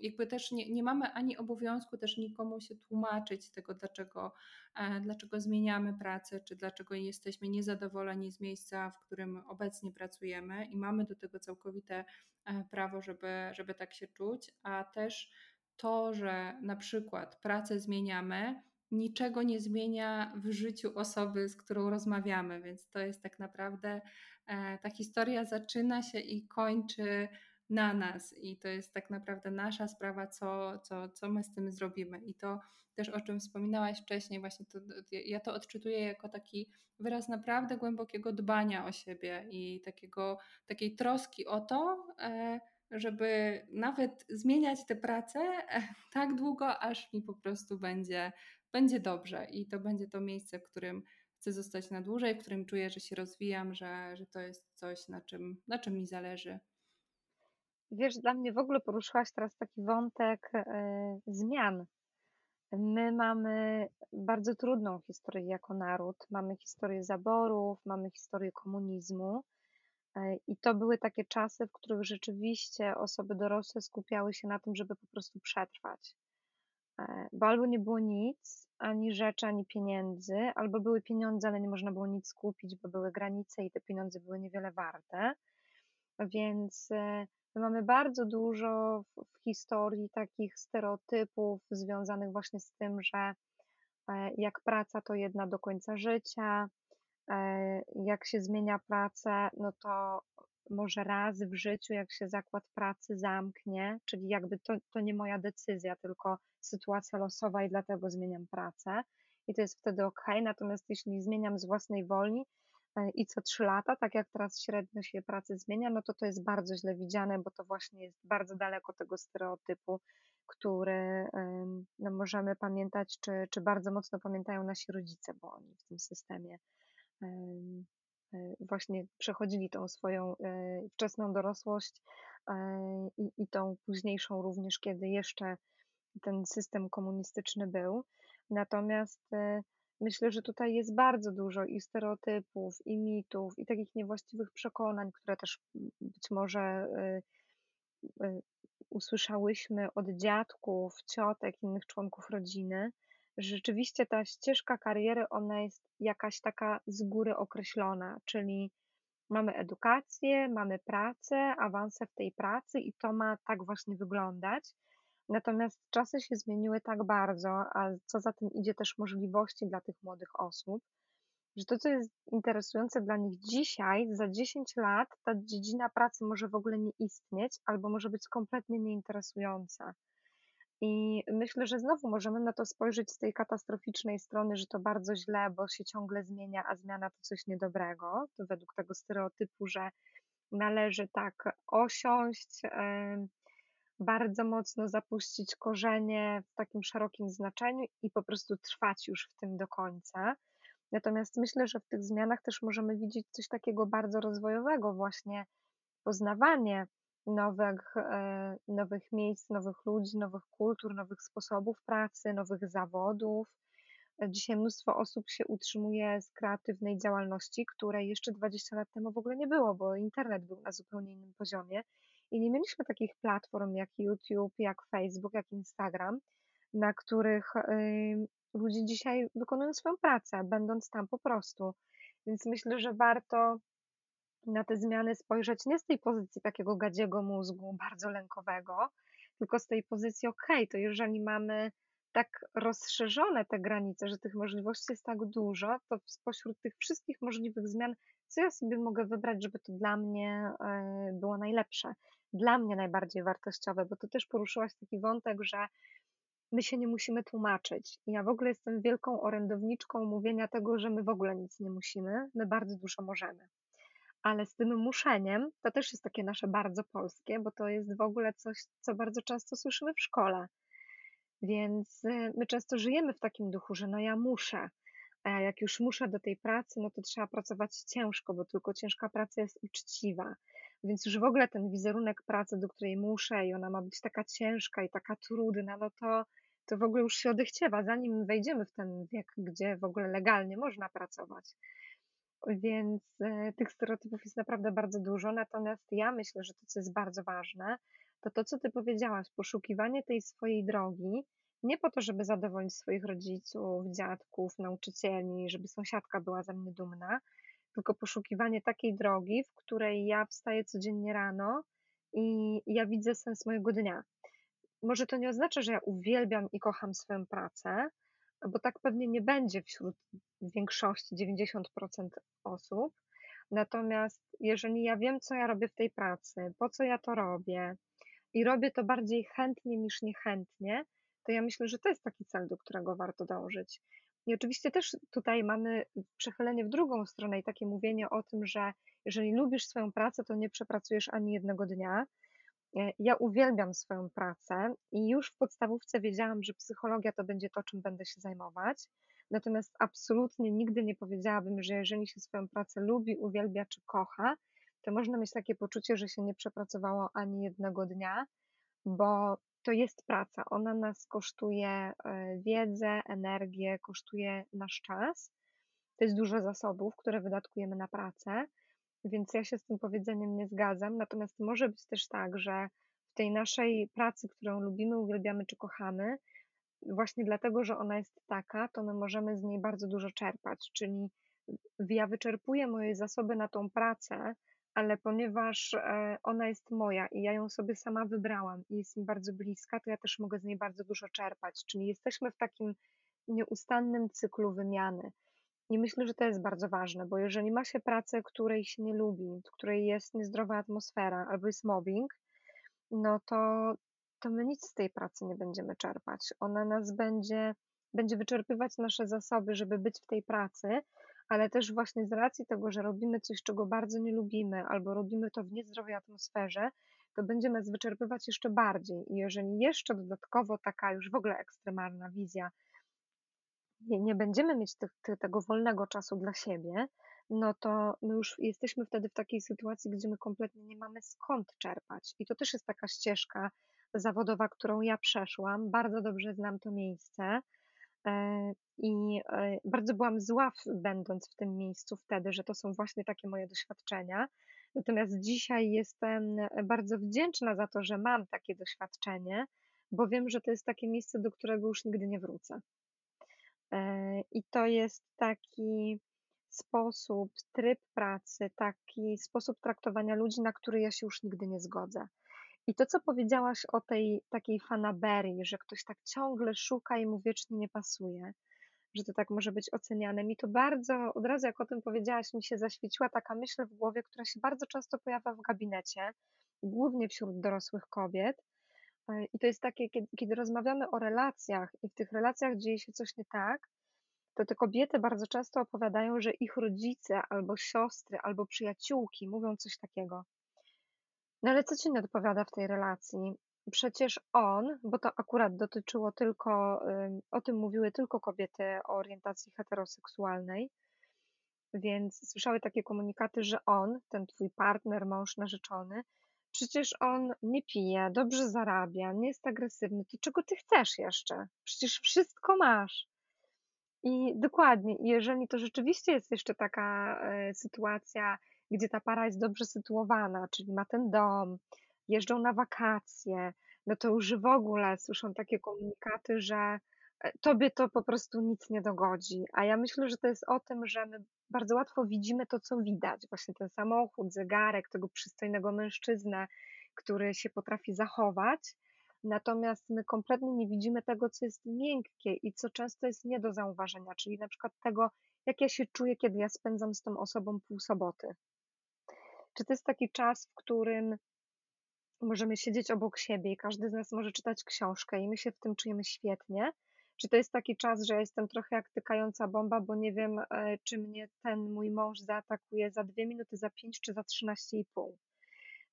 jakby też nie, nie mamy ani obowiązku też nikomu się tłumaczyć tego, dlaczego, e, dlaczego zmieniamy pracę, czy dlaczego jesteśmy niezadowoleni z miejsca, w którym obecnie pracujemy i mamy do tego całkowite e, prawo, żeby, żeby tak się czuć, a też to, że na przykład pracę zmieniamy, niczego nie zmienia w życiu osoby, z którą rozmawiamy, więc to jest tak naprawdę e, ta historia zaczyna się i kończy na nas i to jest tak naprawdę nasza sprawa, co, co, co my z tym zrobimy. I to też o czym wspominałaś wcześniej, właśnie to, ja to odczytuję jako taki wyraz naprawdę głębokiego dbania o siebie i takiego, takiej troski o to, e, żeby nawet zmieniać tę pracę e, tak długo, aż mi po prostu będzie będzie dobrze i to będzie to miejsce, w którym chcę zostać na dłużej, w którym czuję, że się rozwijam, że, że to jest coś, na czym, na czym mi zależy. Wiesz, dla mnie w ogóle poruszyłaś teraz taki wątek y, zmian. My mamy bardzo trudną historię jako naród. Mamy historię zaborów, mamy historię komunizmu. Y, I to były takie czasy, w których rzeczywiście osoby dorosłe skupiały się na tym, żeby po prostu przetrwać. E, bo albo nie było nic, ani rzeczy, ani pieniędzy, albo były pieniądze, ale nie można było nic kupić, bo były granice i te pieniądze były niewiele warte. Więc e, my mamy bardzo dużo w, historii takich stereotypów związanych właśnie z tym, że e, jak praca to jedna do końca życia, jak się zmienia pracę, no to może raz w życiu, jak się zakład pracy zamknie, czyli jakby to, to nie moja decyzja, tylko sytuacja losowa i dlatego zmieniam pracę i to jest wtedy ok. Natomiast jeśli zmieniam z własnej woli e, i co trzy lata, tak jak teraz średnio się pracy zmienia, no to to jest bardzo źle widziane, bo to właśnie jest bardzo daleko tego stereotypu, który no, możemy pamiętać, czy, czy bardzo mocno pamiętają nasi rodzice, bo oni w tym systemie E, właśnie przechodzili tą swoją e, wczesną dorosłość i, i tą późniejszą również, kiedy jeszcze ten system komunistyczny był. Natomiast myślę, że tutaj jest bardzo dużo i stereotypów, i mitów, i takich niewłaściwych przekonań, które też być może usłyszałyśmy od dziadków, ciotek, innych członków rodziny, rzeczywiście ta ścieżka kariery, ona jest jakaś taka z góry określona, czyli mamy edukację, mamy pracę, awanse w tej pracy i to ma tak właśnie wyglądać. Natomiast czasy się zmieniły tak bardzo, a co za tym idzie też możliwości dla tych młodych osób, że to, co jest interesujące dla nich dzisiaj, za 10 lat ta dziedzina pracy może w ogóle nie istnieć albo może być kompletnie nieinteresująca. I myślę, że znowu możemy na to spojrzeć z tej katastroficznej strony, że to bardzo źle, bo się ciągle zmienia, a zmiana to coś niedobrego, to według tego stereotypu, że należy tak osiąść, bardzo mocno zapuścić korzenie w takim szerokim znaczeniu i po prostu trwać już w tym do końca. Natomiast myślę, że w tych zmianach też możemy widzieć coś takiego bardzo rozwojowego, właśnie poznawanie nowych, e, nowych miejsc, nowych ludzi, nowych kultur, nowych sposobów pracy, nowych zawodów. Dzisiaj mnóstwo osób się utrzymuje z kreatywnej działalności, której jeszcze 20 lat temu w ogóle nie było, bo internet był na zupełnie innym poziomie i nie mieliśmy takich platform jak YouTube, jak Facebook, jak Instagram, na których ludzie dzisiaj wykonują swoją pracę, będąc tam po prostu. Więc myślę, że warto na te zmiany spojrzeć nie z tej pozycji takiego gadziego mózgu, bardzo lękowego, tylko z tej pozycji, ok, to jeżeli mamy tak rozszerzone te granice, że tych możliwości jest tak dużo, to spośród tych wszystkich możliwych zmian, co ja sobie mogę wybrać, żeby to dla mnie e, było najlepsze, dla mnie najbardziej wartościowe, bo to też poruszyłaś taki wątek, że my się nie musimy tłumaczyć. Ja w ogóle jestem wielką orędowniczką mówienia tego, że my w ogóle nic nie musimy, my bardzo dużo możemy. Ale z tym muszeniem to też jest takie nasze bardzo polskie, bo to jest w ogóle coś, co bardzo często słyszymy w szkole. Więc y, my często żyjemy w takim duchu, że no ja muszę, a jak już muszę do tej pracy, no to trzeba pracować ciężko, bo tylko ciężka praca jest uczciwa. Więc już w ogóle ten wizerunek pracy, do której muszę i ona ma być taka ciężka i taka trudna, no to, to w ogóle już się odechciewa, zanim wejdziemy w ten wiek, gdzie w ogóle legalnie można pracować. Więc e, tych stereotypów jest naprawdę bardzo dużo. Natomiast ja myślę, że to, co jest bardzo ważne, to to, co ty powiedziałaś, poszukiwanie tej swojej drogi, nie po to, żeby zadowolić swoich rodziców, dziadków, nauczycieli, żeby sąsiadka była ze mnie dumna, tylko poszukiwanie takiej drogi, w której ja wstaję codziennie rano i ja widzę sens mojego dnia. Może to nie oznacza, że ja uwielbiam i kocham swoją pracę, bo tak pewnie nie będzie wśród większości 90% osób. Natomiast jeżeli ja wiem, co ja robię w tej pracy, po co ja to robię i robię to bardziej chętnie niż niechętnie, to ja myślę, że to jest taki cel, do którego warto dążyć. I oczywiście też tutaj mamy przechylenie w drugą stronę i takie mówienie o tym, że jeżeli lubisz swoją pracę, to nie przepracujesz ani jednego dnia. E, ja uwielbiam swoją pracę i już w podstawówce wiedziałam, że psychologia to będzie to, czym będę się zajmować. Natomiast absolutnie nigdy nie powiedziałabym, że jeżeli się swoją pracę lubi, uwielbia czy kocha, to można mieć takie poczucie, że się nie przepracowało ani jednego dnia, bo to jest praca. Ona nas kosztuje e, wiedzę, energię, kosztuje nasz czas. To jest dużo zasobów, które wydatkujemy na pracę, więc ja się z tym powiedzeniem nie zgadzam. Natomiast może być też tak, że w tej naszej pracy, którą lubimy, uwielbiamy czy kochamy, właśnie dlatego, że ona jest taka, to my możemy z niej bardzo dużo czerpać. Czyli ja wyczerpuję moje zasoby na tą pracę, ale ponieważ e, ona jest moja i ja ją sobie sama wybrałam i jest mi bardzo bliska, to ja też mogę z niej bardzo dużo czerpać. Czyli jesteśmy w takim nieustannym cyklu wymiany. I myślę, że to jest bardzo ważne, bo jeżeli ma się pracę, której się nie lubi, w której jest niezdrowa atmosfera albo jest mobbing, no to, to my nic z tej pracy nie będziemy czerpać. Ona nas będzie, będzie wyczerpywać nasze zasoby, żeby być w tej pracy, ale też właśnie z racji tego, że robimy coś, czego bardzo nie lubimy, albo robimy to w niezdrowej atmosferze, to będzie nas wyczerpywać jeszcze bardziej. I jeżeli jeszcze dodatkowo taka już w ogóle ekstremalna wizja, nie, będziemy mieć te, tego wolnego czasu dla siebie, no to my już jesteśmy wtedy w takiej sytuacji, gdzie my kompletnie nie mamy skąd czerpać. I to też jest taka ścieżka zawodowa, którą ja przeszłam. Bardzo dobrze znam to miejsce. E, I e, bardzo byłam zła, będąc w tym miejscu wtedy, że to są właśnie takie moje doświadczenia. Natomiast dzisiaj jestem bardzo wdzięczna za to, że mam takie doświadczenie, bo wiem, że to jest takie miejsce, do którego już nigdy nie wrócę. E, I to jest taki sposób, tryb pracy, taki sposób traktowania ludzi, na który ja się już nigdy nie zgodzę. I to, co powiedziałaś o tej takiej fanaberii, że ktoś tak ciągle szuka i mu wiecznie nie pasuje, że to tak może być oceniane. Mi to bardzo, od razu jak o tym powiedziałaś, mi się zaświeciła taka myśl w głowie, która się bardzo często pojawia w gabinecie, głównie wśród dorosłych kobiet. E, I to jest takie, kiedy, kiedy rozmawiamy o relacjach i w tych relacjach dzieje się coś nie tak, to te kobiety bardzo często opowiadają, że ich rodzice albo siostry, albo przyjaciółki mówią coś takiego. No ale co ci odpowiada w tej relacji? Przecież on, bo to akurat dotyczyło tylko, o tym mówiły tylko kobiety o orientacji heteroseksualnej, więc słyszały takie komunikaty, że on, ten twój partner, mąż narzeczony, przecież on nie pije, dobrze zarabia, nie jest agresywny, to czego ty chcesz jeszcze? Przecież wszystko masz. I dokładnie, jeżeli to rzeczywiście jest jeszcze taka e, sytuacja, gdzie ta para jest dobrze sytuowana, czyli ma ten dom, jeżdżą na wakacje, no to już w ogóle słyszą takie komunikaty, że e, tobie to po prostu nic nie dogodzi. A ja myślę, że to jest o tym, że my bardzo łatwo widzimy to, co widać. Właśnie ten samochód, zegarek, tego przystojnego mężczyznę, który się potrafi zachować. Natomiast my kompletnie nie widzimy tego, co jest miękkie i co często jest nie do zauważenia, czyli na przykład tego, jak ja się czuję, kiedy ja spędzam z tą osobą pół soboty. Czy to jest taki czas, w którym możemy siedzieć obok siebie i każdy z nas może czytać książkę i my się w tym czujemy świetnie? Czy to jest taki czas, że jestem trochę jak tykająca bomba, bo nie wiem, e, czy mnie ten mój mąż zaatakuje za dwie minuty, za pięć czy za trzynaście i pół?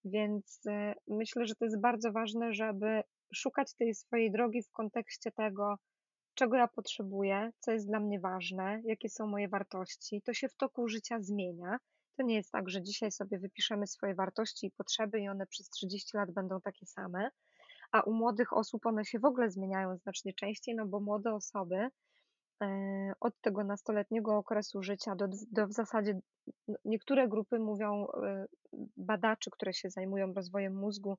Więc e, myślę, że to jest bardzo ważne, żeby szukać tej swojej drogi w kontekście tego, czego ja potrzebuję, co jest dla mnie ważne, jakie są moje wartości. To się w toku życia zmienia. To nie jest tak, że dzisiaj sobie wypiszemy swoje wartości i potrzeby i one przez 30 lat będą takie same, a u młodych osób one się w ogóle zmieniają znacznie częściej, no bo młode osoby e, od tego nastoletniego okresu życia do, do w zasadzie niektóre grupy mówią, e, badaczy, które się zajmują rozwojem mózgu,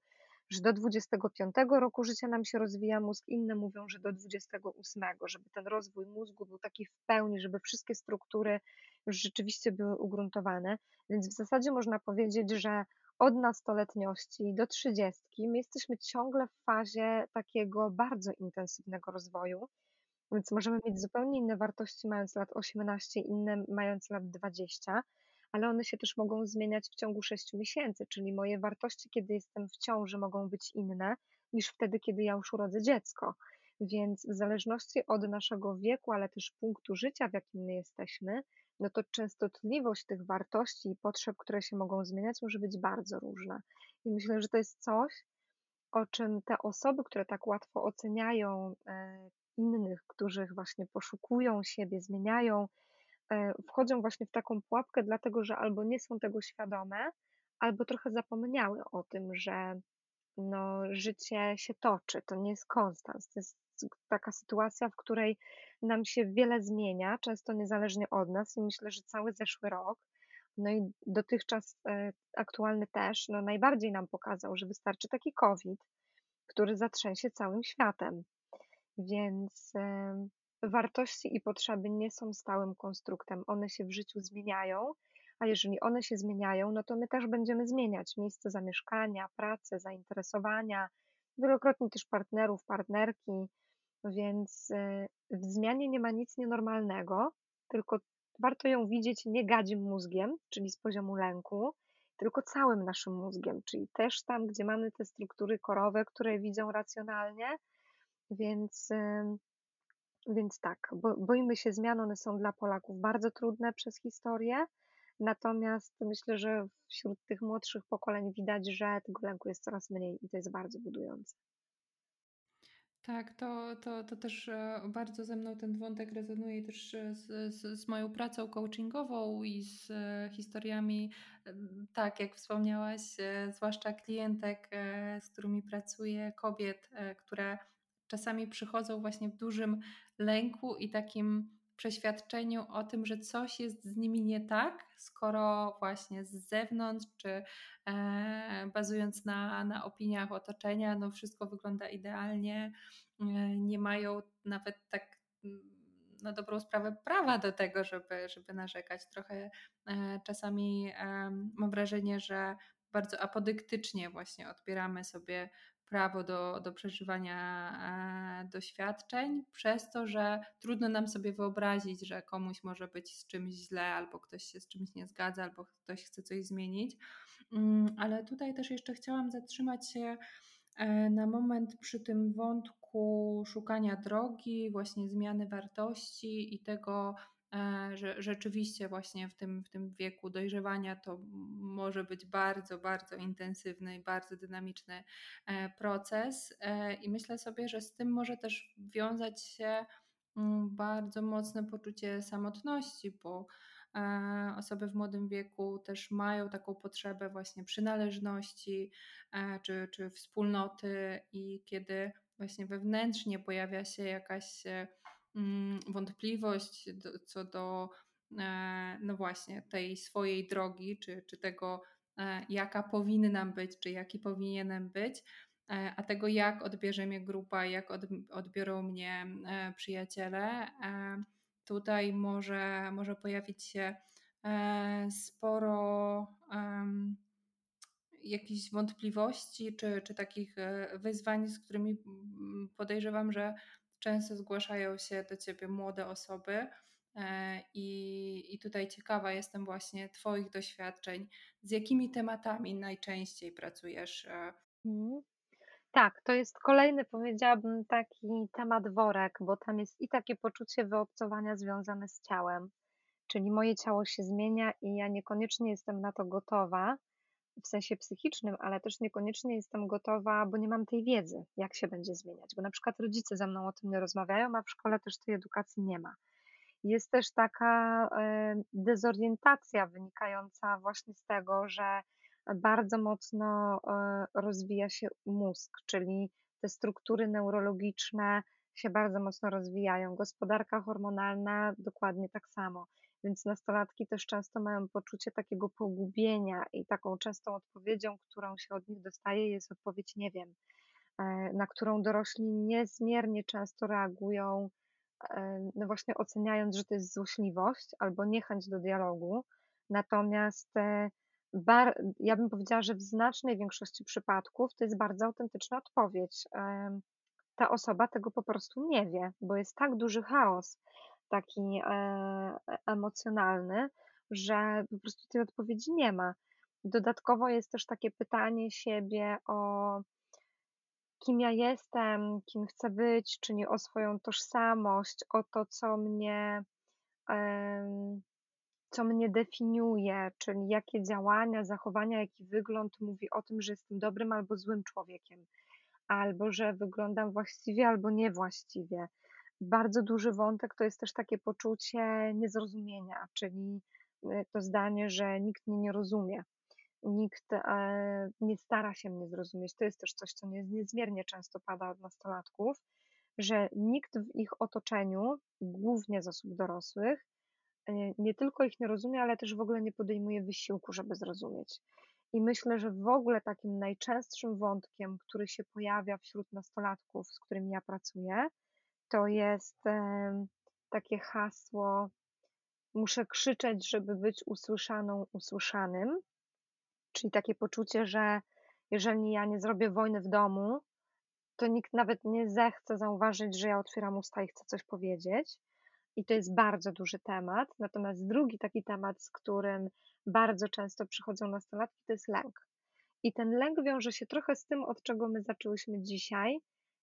że do 25 roku życia nam się rozwija mózg, inne mówią, że do 28, żeby ten rozwój mózgu był taki w pełni, żeby wszystkie struktury już rzeczywiście były ugruntowane. Więc w zasadzie można powiedzieć, że od nastoletniości do trzydziestki my jesteśmy ciągle w fazie takiego bardzo intensywnego rozwoju. Więc możemy mieć zupełnie inne wartości mając lat 18, inne mając lat 20 ale one się też mogą zmieniać w ciągu 6 miesięcy, czyli moje wartości, kiedy jestem w ciąży, mogą być inne niż wtedy, kiedy ja już urodzę dziecko. Więc w zależności od naszego wieku, ale też punktu życia, w jakim my jesteśmy, no to częstotliwość tych wartości i potrzeb, które się mogą zmieniać, może być bardzo różna. I myślę, że to jest coś, o czym te osoby, które tak łatwo oceniają e, innych, którzy właśnie poszukują siebie, zmieniają wchodzą właśnie w taką pułapkę, dlatego że albo nie są tego świadome, albo trochę zapomniały o tym, że no, życie się toczy, to nie jest konstans. To jest taka sytuacja, w której nam się wiele zmienia, często niezależnie od nas, i myślę, że cały zeszły rok, no i dotychczas e, aktualny też, no najbardziej nam pokazał, że wystarczy taki COVID, który zatrzęsie całym światem. Więc wartości i potrzeby nie są stałym konstruktem, one się w życiu zmieniają, a jeżeli one się zmieniają, no to my też będziemy zmieniać miejsce zamieszkania, pracę, zainteresowania, wielokrotnie też partnerów, partnerki, więc y, w zmianie nie ma nic nienormalnego, tylko warto ją widzieć nie gadzim mózgiem, czyli z poziomu lęku, tylko całym naszym mózgiem, czyli też tam, gdzie mamy te struktury korowe, które widzą racjonalnie, więc więc tak, bo, boimy się zmian, one są dla Polaków bardzo trudne przez historię, natomiast myślę, że wśród tych młodszych pokoleń widać, że tego lęku jest coraz mniej i to jest bardzo budujące. Tak, to, to, to też e, bardzo ze mną ten wątek rezonuje też e, z, z, z moją pracą coachingową i z e, historiami, tak jak wspomniałaś, zwłaszcza klientek, z którymi pracuję, kobiet, które czasami przychodzą właśnie w dużym lęku i takim przeświadczeniu o tym, że coś jest z nimi nie tak, skoro właśnie z zewnątrz, czy e, bazując na, na opiniach otoczenia, no wszystko wygląda idealnie, e, nie mają nawet tak na dobrą sprawę prawa do tego, żeby, żeby narzekać. Trochę e, czasami mam wrażenie, że bardzo apodyktycznie właśnie odbieramy sobie prawo do, do przeżywania e, doświadczeń, przez to, że trudno nam sobie wyobrazić, że komuś może być z czymś źle, albo ktoś się z czymś nie zgadza, albo ktoś chce coś zmienić. Mm, ale tutaj też jeszcze chciałam zatrzymać się e, na moment przy tym wątku szukania drogi, właśnie zmiany wartości i tego, że rzeczywiście właśnie w tym, w tym wieku dojrzewania to może być bardzo, bardzo intensywny i bardzo dynamiczny e, proces. E, I myślę sobie, że z tym może też wiązać się mm, bardzo mocne poczucie samotności, bo osoby w młodym wieku też mają taką potrzebę właśnie przynależności czy, czy wspólnoty, i kiedy właśnie wewnętrznie pojawia się jakaś wątpliwość do, co do e, no właśnie tej swojej drogi, czy, czy tego, e, jaka powinnam być, czy jaki powinienem być, e, a tego, jak odbierze mnie grupa, jak odbiorą mnie przyjaciele. Tutaj może, może pojawić się sporo jakichś wątpliwości, czy, czy takich wyzwań, z którymi podejrzewam, że często zgłaszają się do ciebie młode osoby. E, I, I tutaj ciekawa jestem właśnie Twoich doświadczeń. Z jakimi tematami najczęściej pracujesz? E? Mhm. Tak, to jest kolejny, powiedziałabym, taki temat worek, bo tam jest i takie poczucie wyobcowania związane z ciałem, czyli moje ciało się zmienia i ja niekoniecznie jestem na to gotowa, w sensie psychicznym, ale też niekoniecznie jestem gotowa, bo nie mam tej wiedzy, jak się będzie zmieniać, bo na przykład rodzice ze mną o tym nie rozmawiają, a w szkole też tej edukacji nie ma. Jest też taka e, dezorientacja wynikająca właśnie z tego, że bardzo mocno e, rozwija się mózg, czyli te struktury neurologiczne się bardzo mocno rozwijają. Gospodarka hormonalna dokładnie tak samo. Więc nastolatki też często mają poczucie takiego pogubienia i taką częstą odpowiedzią, którą się od nich dostaje, jest odpowiedź nie wiem, e, na którą dorośli niezmiernie często reagują, e, no właśnie oceniając, że to jest złośliwość albo niechęć do dialogu. Natomiast e, bar, ja bym powiedziała, że w znacznej większości przypadków to jest bardzo autentyczna odpowiedź. Ta osoba tego po prostu nie wie, bo jest tak duży chaos taki e, e, emocjonalny, że po prostu tej odpowiedzi nie ma. Dodatkowo jest też takie pytanie siebie o kim ja jestem, kim chcę być, czy nie o swoją tożsamość, o to, co mnie, co mnie definiuje, czyli jakie działania, zachowania, jaki wygląd mówi o tym, że jestem dobrym albo złym człowiekiem, albo że wyglądam właściwie albo niewłaściwie bardzo duży wątek to jest też takie poczucie niezrozumienia, czyli y, to zdanie, że nikt mnie nie rozumie, nikt e, nie stara się mnie zrozumieć. To jest też coś, co niezmiernie często pada od nastolatków, że nikt w ich otoczeniu, głównie z osób dorosłych, y, nie tylko ich nie rozumie, ale też w ogóle nie podejmuje wysiłku, żeby zrozumieć. I myślę, że w ogóle takim najczęstszym wątkiem, który się pojawia wśród nastolatków, z którymi ja pracuję, to jest takie hasło: Muszę krzyczeć, żeby być usłyszaną, usłyszanym. Czyli takie poczucie, że jeżeli ja nie zrobię wojny w domu, to nikt nawet nie zechce zauważyć, że ja otwieram usta i chcę coś powiedzieć. I to jest bardzo duży temat. Natomiast drugi taki temat, z którym bardzo często przychodzą nastolatki, to jest lęk. I ten lęk wiąże się trochę z tym, od czego my zaczęłyśmy dzisiaj,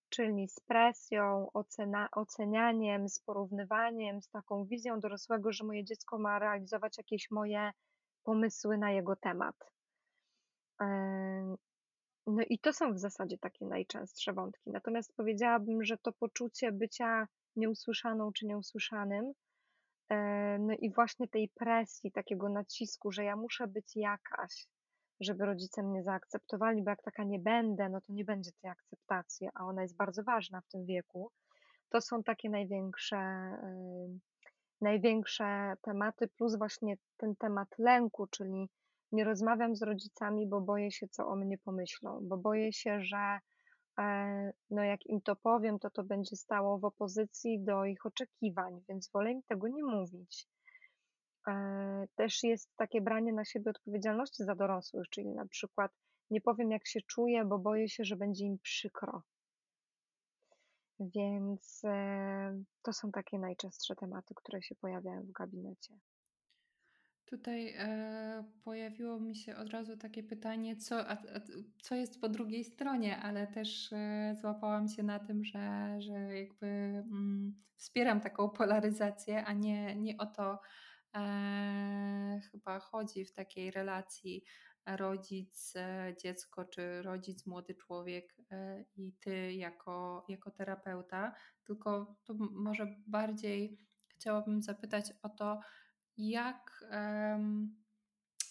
czyli z presją, ocena, ocenianiem, z porównywaniem, z taką wizją dorosłego, że moje dziecko ma realizować jakieś moje pomysły na jego temat. No i to są w zasadzie takie najczęstsze wątki. Natomiast powiedziałabym, że to poczucie bycia nieusłyszaną czy nieusłyszanym, no i właśnie tej presji, takiego nacisku, że ja muszę być jakaś, żeby rodzice mnie zaakceptowali, bo jak taka nie będę, no to nie będzie tej akceptacji, a ona jest bardzo ważna w tym wieku. To są takie największe, największe tematy, plus właśnie ten temat lęku, czyli nie rozmawiam z rodzicami, bo boję się, co o mnie pomyślą, bo boję się, że e, no jak im to powiem, to to będzie stało w opozycji do ich oczekiwań, więc wolę im tego nie mówić. E, też jest takie branie na siebie odpowiedzialności za dorosłych, czyli na przykład nie powiem, jak się czuję, bo boję się, że będzie im przykro. Więc e, to są takie najczęstsze tematy, które się pojawiają w gabinecie. Tutaj e, pojawiło mi się od razu takie pytanie, co, a, a, co jest po drugiej stronie, ale też e, złapałam się na tym, że, że jakby mm, wspieram taką polaryzację, a nie, nie o to e, chyba chodzi w takiej relacji rodzic, e, dziecko, czy rodzic, młody człowiek e, i ty jako, jako terapeuta, tylko to może bardziej chciałabym zapytać o to, jak,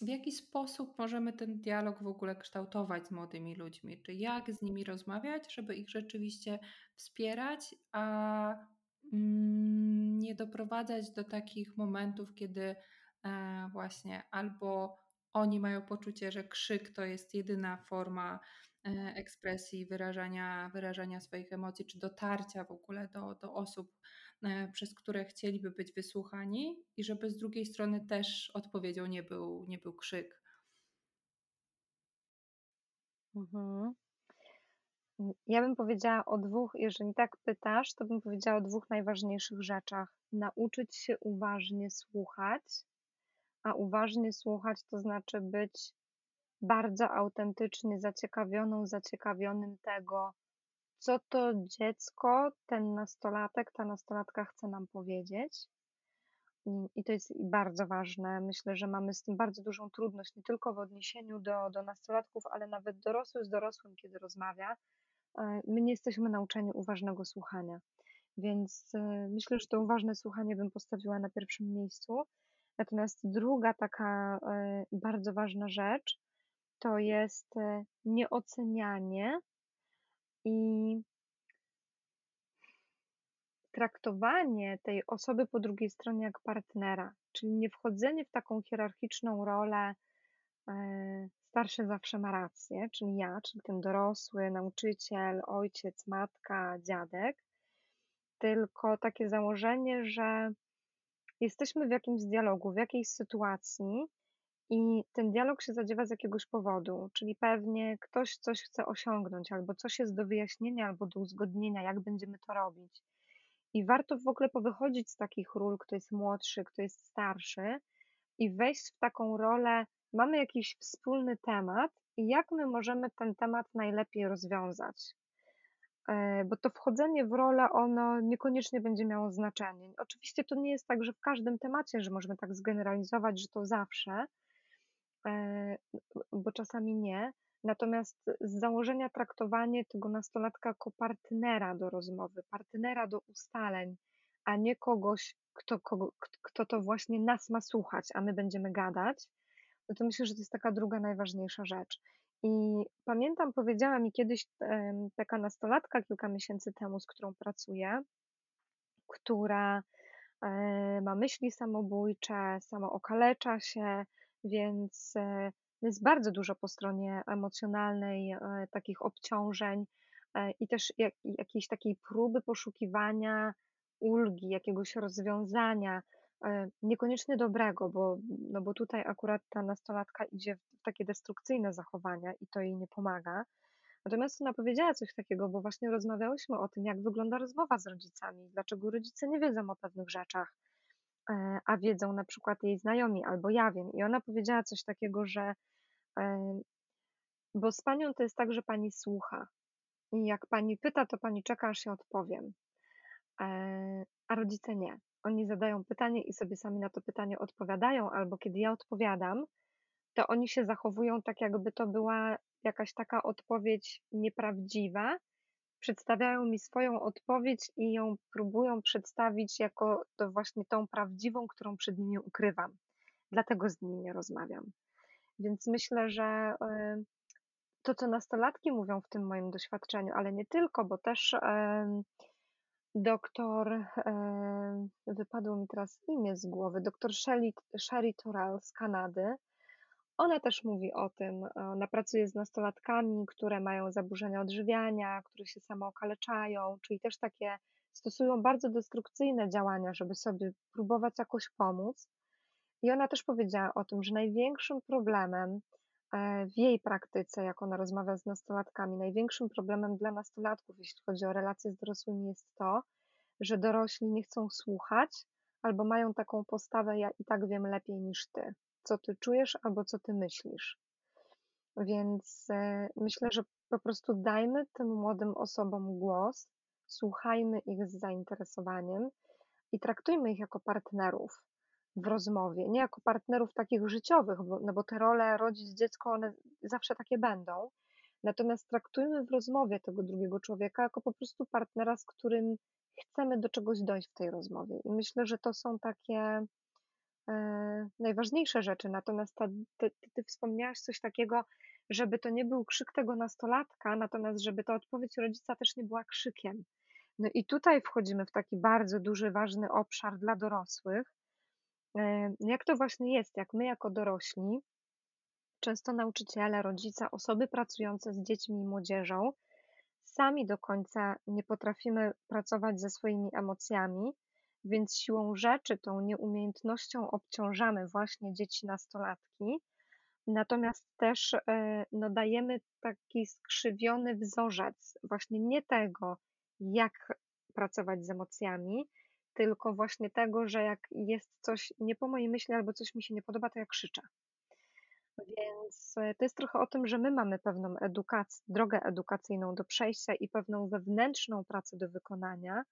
w jaki sposób możemy ten dialog w ogóle kształtować z młodymi ludźmi? Czy jak z nimi rozmawiać, żeby ich rzeczywiście wspierać, a nie doprowadzać do takich momentów, kiedy e, właśnie albo oni mają poczucie, że krzyk to jest jedyna forma e, ekspresji, wyrażania, wyrażania swoich emocji, czy dotarcia w ogóle do, do osób, e, przez które chcieliby być wysłuchani, i żeby z drugiej strony też odpowiedzią nie był, nie był krzyk. Mhm. Ja bym powiedziała o dwóch, jeżeli tak pytasz, to bym powiedziała o dwóch najważniejszych rzeczach. Nauczyć się uważnie słuchać a uważnie słuchać to znaczy być bardzo autentycznie zaciekawioną, zaciekawionym tego, co to dziecko, ten nastolatek, ta nastolatka chce nam powiedzieć. I to jest bardzo ważne. Myślę, że mamy z tym bardzo dużą trudność, nie tylko w odniesieniu do, do nastolatków, ale nawet dorosły z dorosłym, kiedy rozmawia. E, my nie jesteśmy nauczeni uważnego słuchania. Więc e, myślę, że to uważne słuchanie bym postawiła na pierwszym miejscu. Natomiast druga taka e, bardzo ważna rzecz to jest nieocenianie i traktowanie tej osoby po drugiej stronie jak partnera, czyli nie wchodzenie w taką hierarchiczną rolę starszy zawsze ma rację, czyli ja, czyli ten dorosły, nauczyciel, ojciec, matka, dziadek, tylko takie założenie, że jesteśmy w jakimś dialogu, w jakiejś sytuacji i ten dialog się zadziewa z jakiegoś powodu, czyli pewnie ktoś coś chce osiągnąć, albo coś jest do wyjaśnienia, albo do uzgodnienia, jak będziemy to robić. I warto w ogóle powychodzić z takich ról, kto jest młodszy, kto jest starszy, i wejść w taką rolę, mamy jakiś wspólny temat, i jak my możemy ten temat najlepiej rozwiązać. E, bo to wchodzenie w rolę, ono niekoniecznie będzie miało znaczenie. Oczywiście to nie jest tak, że w każdym temacie, że możemy tak zgeneralizować, że to zawsze, e, bo czasami nie. Natomiast z założenia traktowanie tego nastolatka jako partnera do rozmowy, partnera do ustaleń, a nie kogoś, kto, kogo, kto to właśnie nas ma słuchać, a my będziemy gadać, no to myślę, że to jest taka druga najważniejsza rzecz. I pamiętam, powiedziała mi kiedyś taka nastolatka kilka miesięcy temu, z którą pracuję, która e, ma myśli samobójcze, samo okalecza się, więc e, jest bardzo dużo po stronie emocjonalnej e, takich obciążeń i też jak, jakiejś takiej próby poszukiwania ulgi, jakiegoś rozwiązania, E, niekoniecznie dobrego, bo, no bo tutaj akurat ta nastolatka idzie w takie destrukcyjne zachowania i to jej nie pomaga. Natomiast ona powiedziała coś takiego, bo właśnie rozmawiałyśmy o tym, jak wygląda rozmowa z rodzicami, dlaczego rodzice nie wiedzą o pewnych rzeczach, e, a wiedzą na przykład jej znajomi albo ja wiem. I ona powiedziała coś takiego, że e, bo z panią to jest tak, że pani słucha. I jak pani pyta, to pani czeka, aż się odpowiem. A rodzice nie oni zadają pytanie i sobie sami na to pytanie odpowiadają, albo kiedy ja odpowiadam, to oni się zachowują tak, jakby to była jakaś taka odpowiedź nieprawdziwa. Przedstawiają mi swoją odpowiedź i ją próbują przedstawić jako to właśnie tą prawdziwą, którą przed nimi ukrywam. Dlatego z nimi nie rozmawiam. Więc myślę, że y, to, co nastolatki mówią w tym moim doświadczeniu, ale nie tylko, bo też doktor, e, wypadło mi teraz imię z głowy, doktor Sherry, Sherry Torrell z Kanady. Ona też mówi o tym, ona pracuje z nastolatkami, które mają zaburzenia odżywiania, które się samookaleczają, czyli też takie stosują bardzo destrukcyjne działania, żeby sobie próbować jakoś pomóc. I ona też powiedziała o tym, że największym problemem e, w jej praktyce, jak ona rozmawia z nastolatkami, największym problemem dla nastolatków, jeśli chodzi o relacje z dorosłymi, jest to, że dorośli nie chcą słuchać albo mają taką postawę: Ja i tak wiem lepiej niż ty, co ty czujesz albo co ty myślisz. Więc e, myślę, że po prostu dajmy tym młodym osobom głos, słuchajmy ich z zainteresowaniem i traktujmy ich jako partnerów w rozmowie, nie jako partnerów takich życiowych, bo, no bo te role rodzic, dziecko, one zawsze takie będą. Natomiast traktujmy w rozmowie tego drugiego człowieka jako po prostu partnera, z którym chcemy do czegoś dojść w tej rozmowie. I myślę, że to są takie e, najważniejsze rzeczy. Natomiast ta, ty, ty wspomniałaś coś takiego, żeby to nie był krzyk tego nastolatka, natomiast żeby ta odpowiedź rodzica też nie była krzykiem. No i tutaj wchodzimy w taki bardzo duży, ważny obszar dla dorosłych. E, jak to właśnie jest, jak my jako dorośli, często nauczyciele, rodzice, osoby pracujące z dziećmi i młodzieżą, sami do końca nie potrafimy pracować ze swoimi emocjami, więc siłą rzeczy tą nieumiejętnością obciążamy właśnie dzieci nastolatki, natomiast też e, no, dajemy taki skrzywiony wzorzec właśnie nie tego, jak pracować z emocjami, tylko właśnie tego, że jak jest coś nie po mojej myśli albo coś mi się nie podoba, to ja krzyczę. Więc e, to jest trochę o tym, że my mamy pewną edukację, drogę edukacyjną do przejścia i pewną wewnętrzną pracę do wykonania,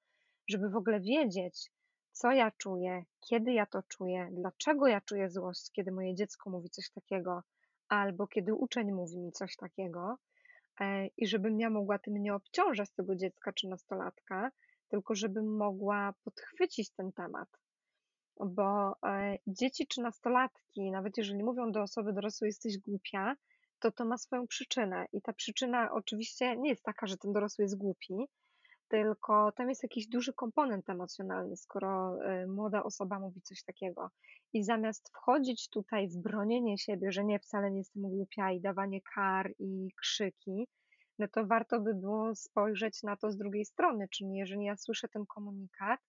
żeby w ogóle wiedzieć, co ja czuję, kiedy ja to czuję, dlaczego ja czuję złość, kiedy moje dziecko mówi coś takiego, albo kiedy uczeń mówi mi coś takiego, e, i żebym ja mogła tym nie obciążać tego dziecka czy nastolatka, tylko żebym mogła podchwycić ten temat bo e, dzieci czy nastolatki, nawet jeżeli mówią do osoby dorosłej, jesteś głupia, to to ma swoją przyczynę. I ta przyczyna oczywiście nie jest taka, że ten dorosły jest głupi, tylko tam jest jakiś duży komponent emocjonalny, skoro e, młoda osoba mówi coś takiego. I zamiast wchodzić tutaj w bronienie siebie, że nie, wcale nie jestem głupia i dawanie kar i krzyki, no to warto by było spojrzeć na to z drugiej strony. Czyli jeżeli ja słyszę ten komunikat,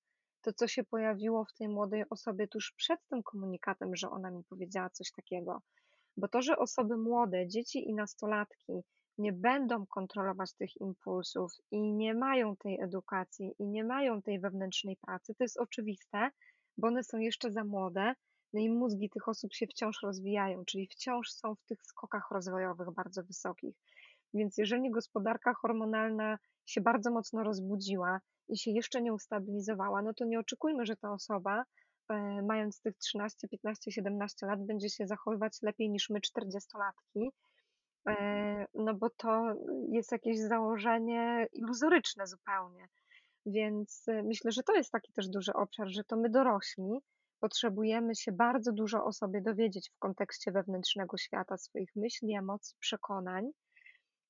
to, co się pojawiło w tej młodej osobie tuż przed tym komunikatem, że ona mi powiedziała coś takiego. Bo to, że osoby młode, dzieci i nastolatki nie będą kontrolować tych impulsów i nie mają tej edukacji i nie mają tej wewnętrznej pracy, to jest oczywiste, bo one są jeszcze za młode, no i mózgi tych osób się wciąż rozwijają, czyli wciąż są w tych skokach rozwojowych bardzo wysokich. Więc jeżeli gospodarka hormonalna się bardzo mocno rozbudziła, i się jeszcze nie ustabilizowała, no to nie oczekujmy, że ta osoba, e, mając tych 13, 15, 17 lat, będzie się zachowywać lepiej niż my, 40-latki, e, no bo to jest jakieś założenie iluzoryczne zupełnie. Więc e, myślę, że to jest taki też duży obszar, że to my dorośli potrzebujemy się bardzo dużo o sobie dowiedzieć w kontekście wewnętrznego świata, swoich myśli, emocji, przekonań.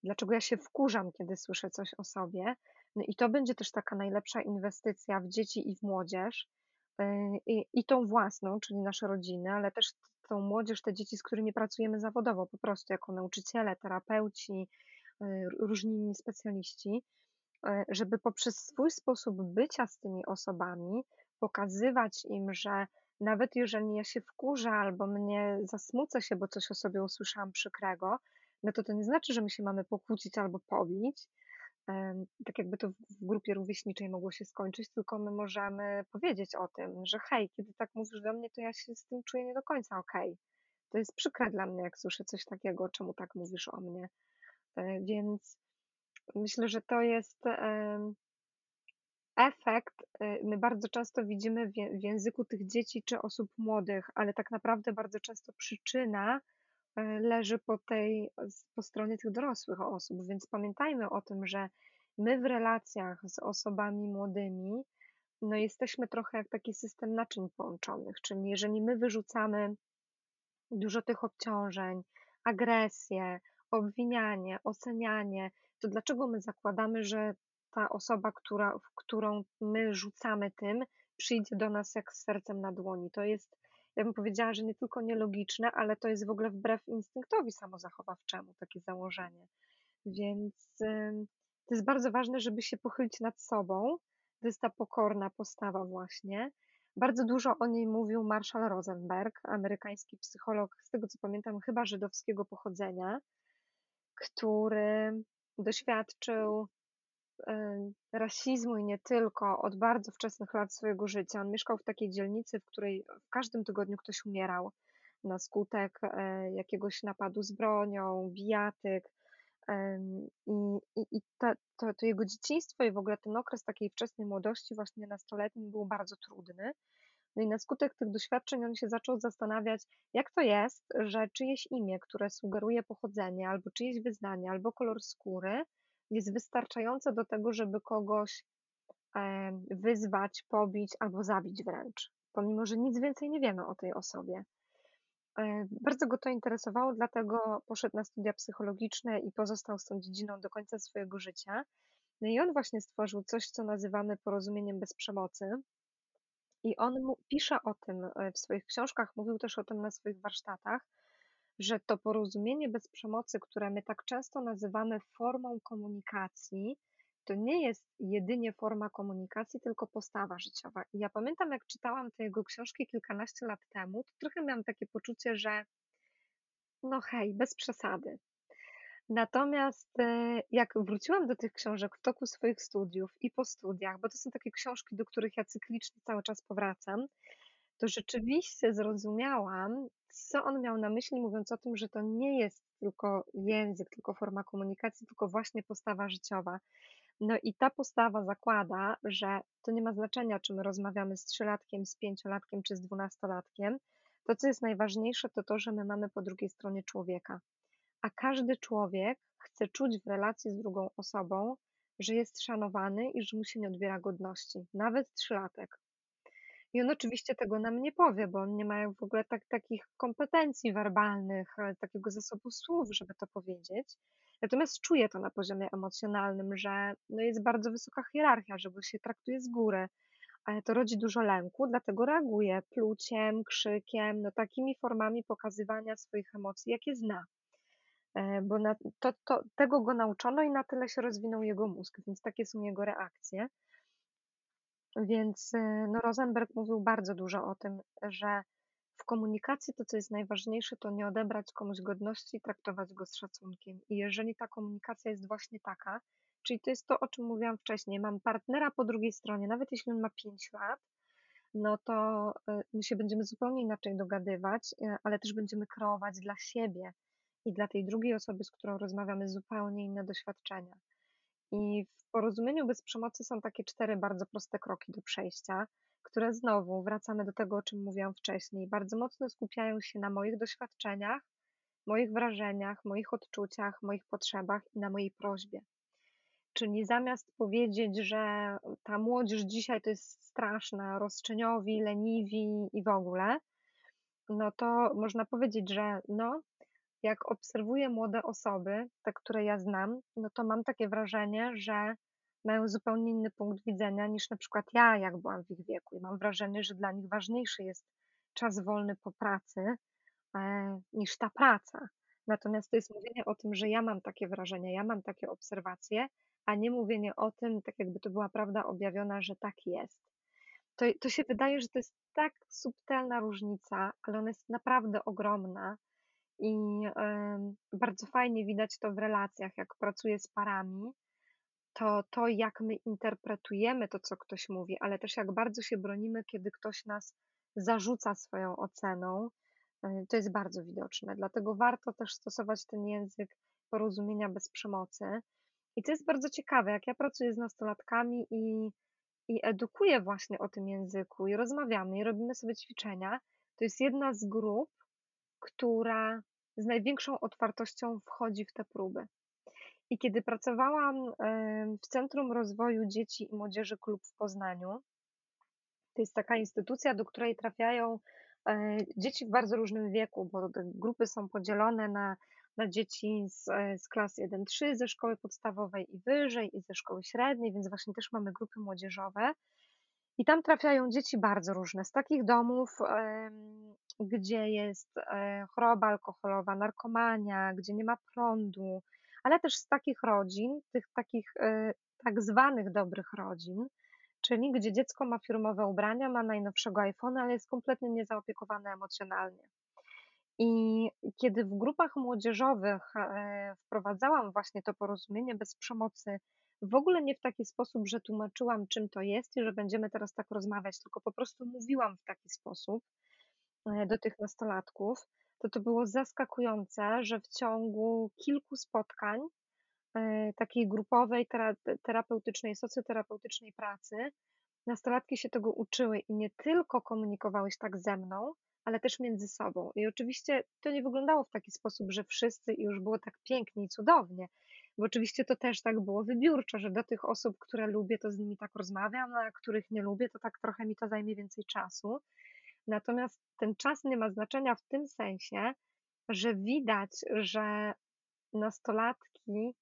Dlaczego ja się wkurzam, kiedy słyszę coś o sobie, no i to będzie też taka najlepsza inwestycja w dzieci i w młodzież, y, i, i tą własną, czyli nasze rodziny, ale też tą młodzież, te dzieci, z którymi pracujemy zawodowo, po prostu jako nauczyciele, terapeuci, y, różni inni specjaliści, y, żeby poprzez swój sposób bycia z tymi osobami pokazywać im, że nawet jeżeli ja się wkurzę albo mnie zasmucę się, bo coś o sobie usłyszałam przykrego, no to to nie znaczy, że my się mamy pokłócić albo pobić, tak jakby to w grupie rówieśniczej mogło się skończyć, tylko my możemy powiedzieć o tym, że hej, kiedy tak mówisz do mnie, to ja się z tym czuję nie do końca okej. Okay. To jest przykre dla mnie, jak słyszę coś takiego, czemu tak mówisz o mnie. E, więc myślę, że to jest efekt, e, my bardzo często widzimy w języku tych dzieci czy osób młodych, ale tak naprawdę bardzo często przyczyna leży po tej, po stronie tych dorosłych osób, więc pamiętajmy o tym, że my w relacjach z osobami młodymi, no jesteśmy trochę jak taki system naczyń połączonych, czyli jeżeli my wyrzucamy dużo tych obciążeń, agresję, obwinianie, ocenianie, to dlaczego my zakładamy, że ta osoba, która, w którą my rzucamy tym, przyjdzie do nas jak z sercem na dłoni? To jest ja bym powiedziała, że nie tylko nielogiczne, ale to jest w ogóle wbrew instynktowi samozachowawczemu takie założenie. Więc to jest bardzo ważne, żeby się pochylić nad sobą. To jest ta pokorna postawa właśnie. Bardzo dużo o niej mówił Marshall Rosenberg, amerykański psycholog, z tego co pamiętam, chyba żydowskiego pochodzenia, który doświadczył rasizmu i nie tylko od bardzo wczesnych lat swojego życia. On mieszkał w takiej dzielnicy, w której w każdym tygodniu ktoś umierał na skutek e, jakiegoś napadu z bronią, bijatyk. I, i, i to, to, to jego dzieciństwo i w ogóle ten okres takiej wczesnej młodości, właśnie nastoletnim, był bardzo trudny. No i na skutek tych doświadczeń on się zaczął zastanawiać, jak to jest, że czyjeś imię, które sugeruje pochodzenie, albo czyjeś wyznanie, albo kolor skóry, jest wystarczające do tego, żeby kogoś wyzwać, pobić albo zabić wręcz, pomimo że nic więcej nie wiemy o tej osobie. Bardzo go to interesowało, dlatego poszedł na studia psychologiczne i pozostał z tą dziedziną do końca swojego życia. No i on właśnie stworzył coś, co nazywamy porozumieniem bez przemocy. I on pisze o tym e, w swoich książkach, mówił też o tym na swoich warsztatach, że to porozumienie bez przemocy, które my tak często nazywamy formą komunikacji, to nie jest jedynie forma komunikacji, tylko postawa życiowa. I ja pamiętam, jak czytałam te jego książki kilkanaście lat temu, to trochę miałam takie poczucie, że no hej, bez przesady. Natomiast e, jak wróciłam do tych książek w toku swoich studiów i po studiach, bo to są takie książki, do których ja cyklicznie cały czas powracam, to rzeczywiście zrozumiałam, co on miał na myśli, mówiąc o tym, że to nie jest tylko język, tylko forma komunikacji, tylko właśnie postawa życiowa. No i ta postawa zakłada, że to nie ma znaczenia, czy my rozmawiamy z trzylatkiem, z pięciolatkiem, czy z dwunastolatkiem. To, co jest najważniejsze, to to, że my mamy po drugiej stronie człowieka. A każdy człowiek chce czuć w relacji z drugą osobą, że jest szanowany i że mu się nie odbiera godności, nawet trzylatek. I on oczywiście tego nam nie powie, bo on nie ma w ogóle tak, takich kompetencji werbalnych, e, takiego zasobu słów, żeby to powiedzieć. Natomiast czuje to na poziomie emocjonalnym, że no jest bardzo wysoka hierarchia, że go się traktuje z góry. Ale to rodzi dużo lęku, dlatego reaguje pluciem, krzykiem, no takimi formami pokazywania swoich emocji, jakie zna. E, bo na, to, to, tego go nauczono i na tyle się rozwinął jego mózg, więc takie są jego reakcje. Więc y, no, Rosenberg mówił bardzo dużo o tym, że w komunikacji to, co jest najważniejsze, to nie odebrać komuś godności i traktować go z szacunkiem. I jeżeli ta komunikacja jest właśnie taka, czyli to jest to, o czym mówiłam wcześniej, mam partnera po drugiej stronie, nawet jeśli on ma 5 lat, no to y, my się będziemy zupełnie inaczej dogadywać, y, ale też będziemy kreować dla siebie i dla tej drugiej osoby, z którą rozmawiamy, zupełnie inne doświadczenia. I w porozumieniu bez przemocy są takie cztery bardzo proste kroki do przejścia, które znowu wracamy do tego, o czym mówiłam wcześniej. Bardzo mocno skupiają się na moich doświadczeniach, moich wrażeniach, moich odczuciach, moich potrzebach i na mojej prośbie. Czyli zamiast powiedzieć, że ta młodzież dzisiaj to jest straszna, roszczeniowi, leniwi i w ogóle, no to można powiedzieć, że no, jak obserwuję młode osoby, te, które ja znam, no to mam takie wrażenie, że mają zupełnie inny punkt widzenia niż na przykład ja, jak byłam w ich wieku. I mam wrażenie, że dla nich ważniejszy jest czas wolny po pracy e, niż ta praca. Natomiast to jest mówienie o tym, że ja mam takie wrażenia, ja mam takie obserwacje, a nie mówienie o tym, tak jakby to była prawda objawiona, że tak jest. To, to się wydaje, że to jest tak subtelna różnica, ale ona jest naprawdę ogromna i bardzo fajnie widać to w relacjach, jak pracuję z parami, to to, jak my interpretujemy to, co ktoś mówi, ale też jak bardzo się bronimy, kiedy ktoś nas zarzuca swoją oceną, e, to jest bardzo widoczne. Dlatego warto też stosować ten język porozumienia bez przemocy. I to jest bardzo ciekawe, jak ja pracuję z nastolatkami i, i edukuję właśnie o tym języku, i rozmawiamy, i robimy sobie ćwiczenia, to jest jedna z grup, która z największą otwartością wchodzi w te próby. I kiedy pracowałam w Centrum Rozwoju Dzieci i Młodzieży Klub w Poznaniu, to jest taka instytucja, do której trafiają e, dzieci w bardzo różnym wieku, bo grupy są podzielone na, na dzieci z, e, z klas 1-3, ze szkoły podstawowej i wyżej, i ze szkoły średniej, więc właśnie też mamy grupy młodzieżowe. I tam trafiają dzieci bardzo różne, z takich domów, gdzie jest e, choroba alkoholowa, narkomania, gdzie nie ma prądu, ale też z takich rodzin, tych takich e, tak zwanych dobrych rodzin, czyli gdzie dziecko ma firmowe ubrania, ma najnowszego iPhone'a, ale jest kompletnie niezaopiekowane emocjonalnie. I kiedy w grupach młodzieżowych e, wprowadzałam właśnie to porozumienie bez przemocy, w ogóle nie w taki sposób, że tłumaczyłam, czym to jest i że będziemy teraz tak rozmawiać, tylko po prostu mówiłam w taki sposób e, do tych nastolatków, to to było zaskakujące, że w ciągu kilku spotkań e, takiej grupowej, terapeutycznej, socjoterapeutycznej pracy, nastolatki się tego uczyły i nie tylko komunikowały się tak ze mną, ale też między sobą. I oczywiście to nie wyglądało w taki sposób, że wszyscy już było tak pięknie i cudownie, bo oczywiście to też tak było wybiórczo, że do tych osób, które lubię, to z nimi tak rozmawiam, a których nie lubię, to tak trochę mi to zajmie więcej czasu. Natomiast ten czas nie ma znaczenia w tym sensie, że widać, że nastolatki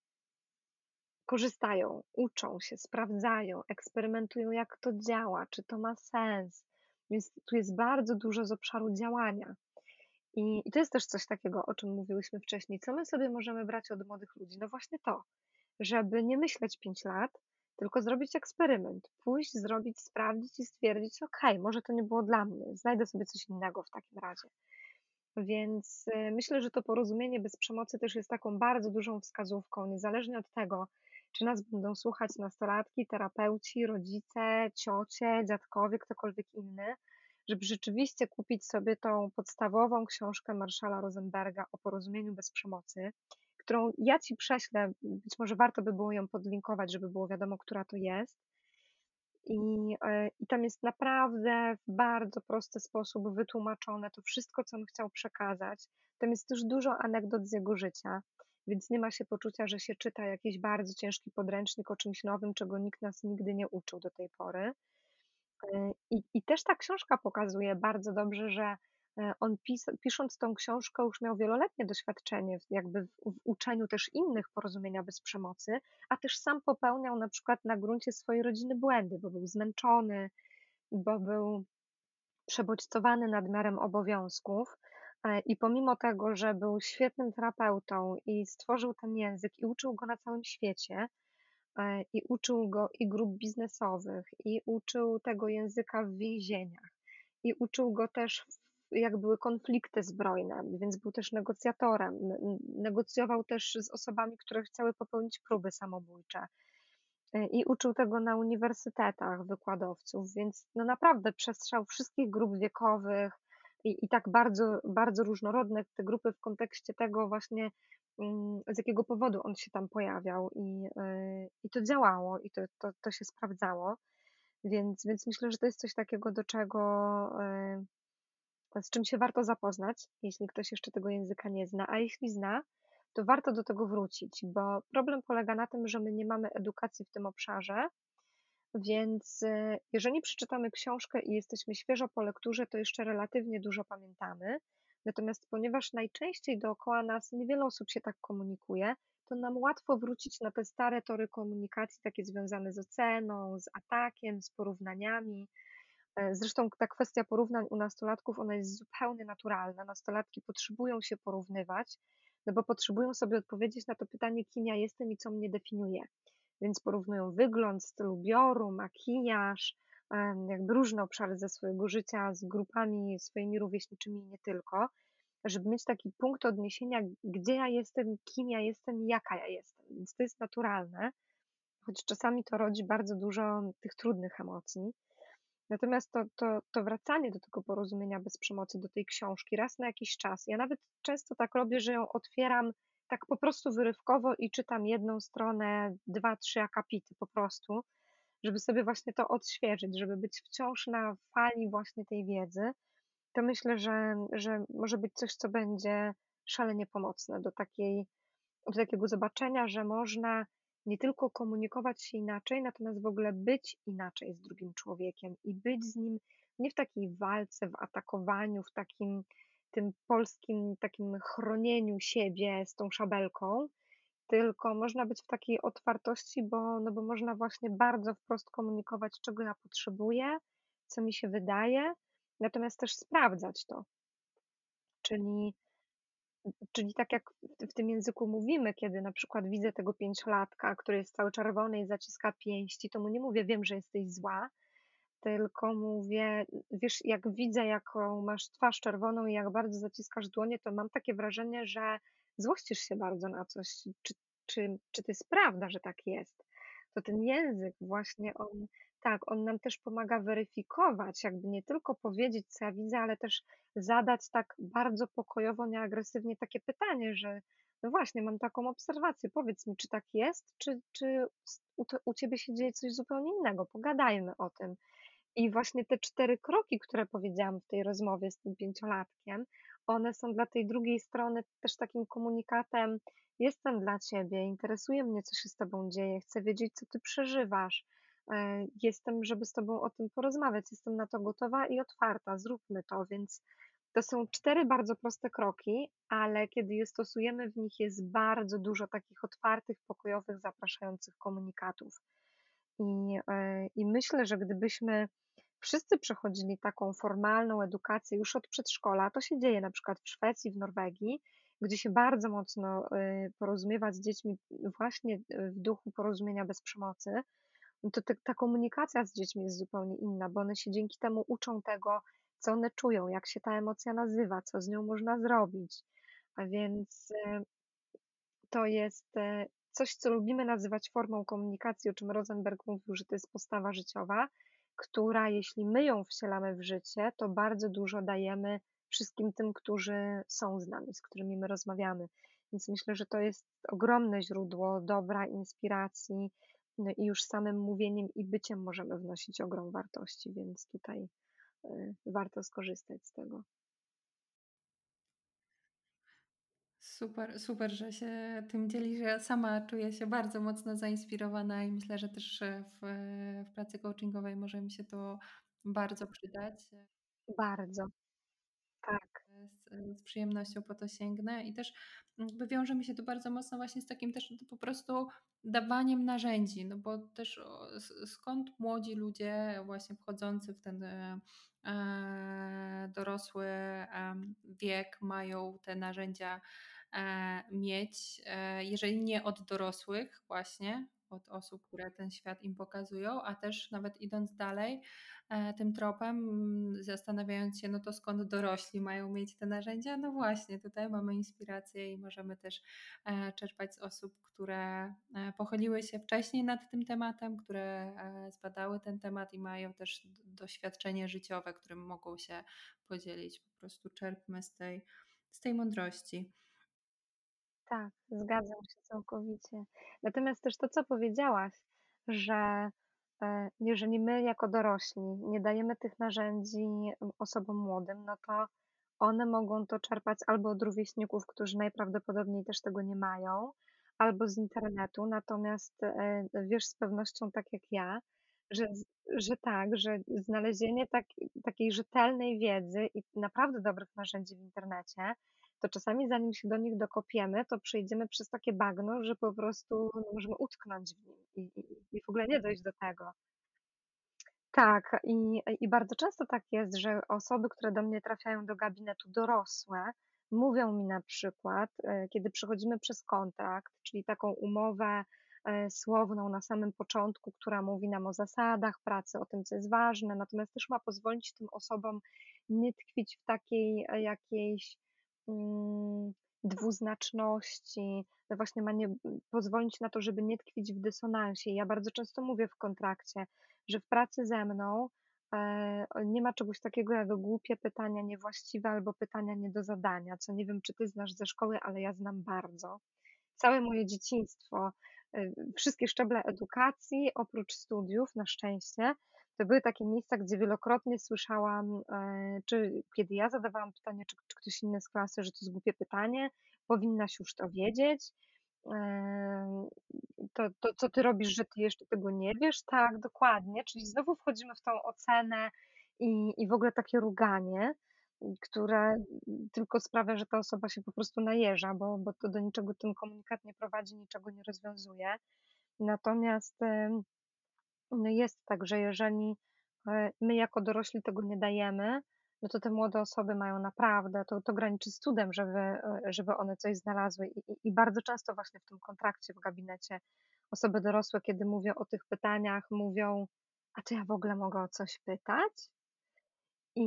korzystają, uczą się, sprawdzają, eksperymentują, jak to działa, czy to ma sens. Więc tu jest bardzo dużo z obszaru działania. I, I to jest też coś takiego, o czym mówiłyśmy wcześniej. Co my sobie możemy brać od młodych ludzi? No właśnie to, żeby nie myśleć 5 lat, tylko zrobić eksperyment, pójść, zrobić, sprawdzić i stwierdzić, ok, może to nie było dla mnie, znajdę sobie coś innego w takim razie. Więc y, myślę, że to porozumienie bez przemocy też jest taką bardzo dużą wskazówką, niezależnie od tego, czy nas będą słuchać nastolatki, terapeuci, rodzice, ciocie, dziadkowie, ktokolwiek inny, żeby rzeczywiście kupić sobie tą podstawową książkę Marszala Rosenberga o porozumieniu bez przemocy, którą ja Ci prześlę, być może warto by było ją podlinkować, żeby było wiadomo, która to jest. I, e, I tam jest naprawdę w bardzo prosty sposób wytłumaczone to wszystko, co on chciał przekazać. Tam jest też dużo anegdot z jego życia, więc nie ma się poczucia, że się czyta jakiś bardzo ciężki podręcznik o czymś nowym, czego nikt nas nigdy nie uczył do tej pory. E, I, I też ta książka pokazuje bardzo dobrze, że e, on pis, pisząc tą książkę już miał wieloletnie doświadczenie jakby w, w, uczeniu też innych porozumienia bez przemocy, a też sam popełniał na przykład na gruncie swojej rodziny błędy, bo był zmęczony, bo był przebodźcowany nadmiarem obowiązków. E, I pomimo tego, że był świetnym terapeutą i stworzył ten język i uczył go na całym świecie, i uczył go i grup biznesowych, i uczył tego języka w więzieniach, i uczył go też, jak były konflikty zbrojne, więc był też negocjatorem. Negocjował też z osobami, które chciały popełnić próby samobójcze. E, I uczył tego na uniwersytetach wykładowców, więc no naprawdę przestrzał wszystkich grup wiekowych i, i tak bardzo, bardzo różnorodne te grupy w kontekście tego właśnie z jakiego powodu on się tam pojawiał i, y, i to działało i to, to, to się sprawdzało. Więc, więc myślę, że to jest coś takiego, do czego, y, z czym się warto zapoznać, jeśli ktoś jeszcze tego języka nie zna, a jeśli zna, to warto do tego wrócić, bo problem polega na tym, że my nie mamy edukacji w tym obszarze, więc y, jeżeli przeczytamy książkę i jesteśmy świeżo po lekturze, to jeszcze relatywnie dużo pamiętamy. Natomiast ponieważ najczęściej dookoła nas niewiele osób się tak komunikuje, to nam łatwo wrócić na te stare tory komunikacji, takie związane z oceną, z atakiem, z porównaniami. E, zresztą ta kwestia porównań u nastolatków, ona jest zupełnie naturalna. Nastolatki potrzebują się porównywać, no bo potrzebują sobie odpowiedzieć na to pytanie, kim ja jestem i co mnie definiuje. Więc porównują wygląd, styl ubioru, makijaż, jakby różne obszary ze swojego życia z grupami swoimi rówieśniczymi i nie tylko, żeby mieć taki punkt odniesienia, gdzie ja jestem, kim ja jestem jaka ja jestem. Więc to jest naturalne, choć czasami to rodzi bardzo dużo tych trudnych emocji. Natomiast to, to, to wracanie do tego porozumienia bez przemocy, do tej książki raz na jakiś czas. Ja nawet często tak robię, że ją otwieram tak po prostu wyrywkowo i czytam jedną stronę, dwa, trzy akapity po prostu, żeby sobie właśnie to odświeżyć, żeby być wciąż na fali właśnie tej wiedzy, to myślę, że, że może być coś, co będzie szalenie pomocne do takiej, do takiego zobaczenia, że można nie tylko komunikować się inaczej, natomiast w ogóle być inaczej z drugim człowiekiem i być z nim nie w takiej walce, w atakowaniu, w takim tym polskim takim chronieniu siebie z tą szabelką, tylko można być w takiej otwartości, bo no bo można właśnie bardzo wprost komunikować, czego ja potrzebuję, co mi się wydaje, natomiast też sprawdzać to. Czyli czyli tak jak w tym języku mówimy, kiedy na przykład widzę tego pięciolatka, który jest cały czerwony i zaciska pięści, to mu nie mówię: „Wiem, że jesteś zła”, tylko mówię: „Wiesz, jak widzę, jaką masz twarz czerwoną i jak bardzo zaciskasz dłonie, to mam takie wrażenie, że złościsz się bardzo na coś. Czy czy czy to jest prawda, że tak jest?” To ten język właśnie on tak, on nam też pomaga weryfikować, jakby nie tylko powiedzieć, co ja widzę, ale też zadać tak bardzo pokojowo, nieagresywnie takie pytanie, że no właśnie, mam taką obserwację, powiedz mi, czy tak jest, czy czy u u ciebie się dzieje coś zupełnie innego, pogadajmy o tym. I właśnie te 4 kroki, które powiedziałam w tej rozmowie z tym pięciolatkiem, one są dla tej drugiej strony też takim komunikatem: „Jestem dla ciebie, interesuje mnie, co się z tobą dzieje, chcę wiedzieć, co ty przeżywasz, e, jestem, żeby z tobą o tym porozmawiać, jestem na to gotowa i otwarta, zróbmy to”, więc to są 4 bardzo proste kroki, ale kiedy je stosujemy, w nich jest bardzo dużo takich otwartych, pokojowych, zapraszających komunikatów. I, e, i myślę, że gdybyśmy wszyscy przechodzili taką formalną edukację już od przedszkola, to się dzieje na przykład w Szwecji, w Norwegii, gdzie się bardzo mocno, y, porozumiewa z dziećmi właśnie, y, w duchu porozumienia bez przemocy, to ta komunikacja z dziećmi jest zupełnie inna, bo one się dzięki temu uczą tego, co one czują, jak się ta emocja nazywa, co z nią można zrobić. A więc, e, to jest, coś, co lubimy nazywać formą komunikacji, o czym Rosenberg mówił, że to jest postawa życiowa, która jeśli my ją wcielamy w życie, to bardzo dużo dajemy wszystkim tym, którzy są z nami, z którymi my rozmawiamy. Więc myślę, że to jest ogromne źródło dobra, inspiracji, no i już samym mówieniem i byciem możemy wnosić ogrom wartości, więc tutaj, y, warto skorzystać z tego. Super, super, że się tym dzielisz. Ja sama czuję się bardzo mocno zainspirowana i myślę, że też, e, w w pracy coachingowej może mi się to bardzo przydać. Bardzo. Tak. Z z przyjemnością po to sięgnę i też jakby wiąże mi się to bardzo mocno właśnie z takim też po prostu dawaniem narzędzi, no bo też skąd młodzi ludzie właśnie wchodzący w ten, e, e, dorosły, em, wiek mają te narzędzia, e, mieć, e, jeżeli nie od dorosłych właśnie, od osób, które ten świat im pokazują, a też nawet idąc dalej, e, tym tropem, mm, zastanawiając się, no to skąd dorośli mają mieć te narzędzia? No właśnie, tutaj mamy inspirację i możemy też, e, czerpać z osób, które, e, pochyliły się wcześniej nad tym tematem, które, e, zbadały ten temat i mają też doświadczenie życiowe, którym mogą się podzielić. Po prostu czerpmy z tej z tej mądrości. Tak, zgadzam się całkowicie. Natomiast też to, co powiedziałaś, że, e, jeżeli my jako dorośli nie dajemy tych narzędzi, osobom młodym, no to one mogą to czerpać albo od rówieśników, którzy najprawdopodobniej też tego nie mają, albo z internetu. Natomiast, e, wiesz z pewnością tak jak ja, że że tak, że znalezienie tak takiej rzetelnej wiedzy i naprawdę dobrych narzędzi w internecie, to czasami zanim się do nich dokopiemy, to przejdziemy przez takie bagno, że po prostu możemy utknąć w nim i i i w ogóle nie dojść do tego. Tak, i i bardzo często tak jest, że osoby, które do mnie trafiają do gabinetu, dorosłe, mówią mi na przykład, e, kiedy przechodzimy przez kontrakt, czyli taką umowę, e, słowną na samym początku, która mówi nam o zasadach pracy, o tym, co jest ważne, natomiast też ma pozwolić tym osobom nie tkwić w takiej, e, jakiejś, dwuznaczności, no właśnie ma nie pozwolić na to, żeby nie tkwić w dysonansie. Ja bardzo często mówię w kontrakcie, że w pracy ze mną, e, nie ma czegoś takiego jak głupie pytania, niewłaściwe albo pytania nie do zadania, co nie wiem, czy ty znasz ze szkoły, ale ja znam bardzo. Całe moje dzieciństwo, y, wszystkie szczeble edukacji, oprócz studiów, na szczęście, to były takie miejsca, gdzie wielokrotnie słyszałam, e, czy kiedy ja zadawałam pytanie, czy czy ktoś inny z klasy, że to jest głupie pytanie, powinnaś już to wiedzieć, e, to to co ty robisz, że ty jeszcze tego nie wiesz? Tak, dokładnie, czyli znowu wchodzimy w tą ocenę i i w ogóle takie ruganie. które tylko sprawia, że ta osoba się po prostu najeża, bo bo to do niczego ten komunikat nie prowadzi, niczego nie rozwiązuje. Natomiast, no jest tak, że jeżeli, e, my jako dorośli tego nie dajemy, no to te młode osoby mają naprawdę to to graniczy z cudem, żeby, e, żeby one coś znalazły i i i bardzo często właśnie w tym kontrakcie w gabinecie osoby dorosłe, kiedy mówią o tych pytaniach, mówią: „A czy ja w ogóle mogę o coś pytać?” I,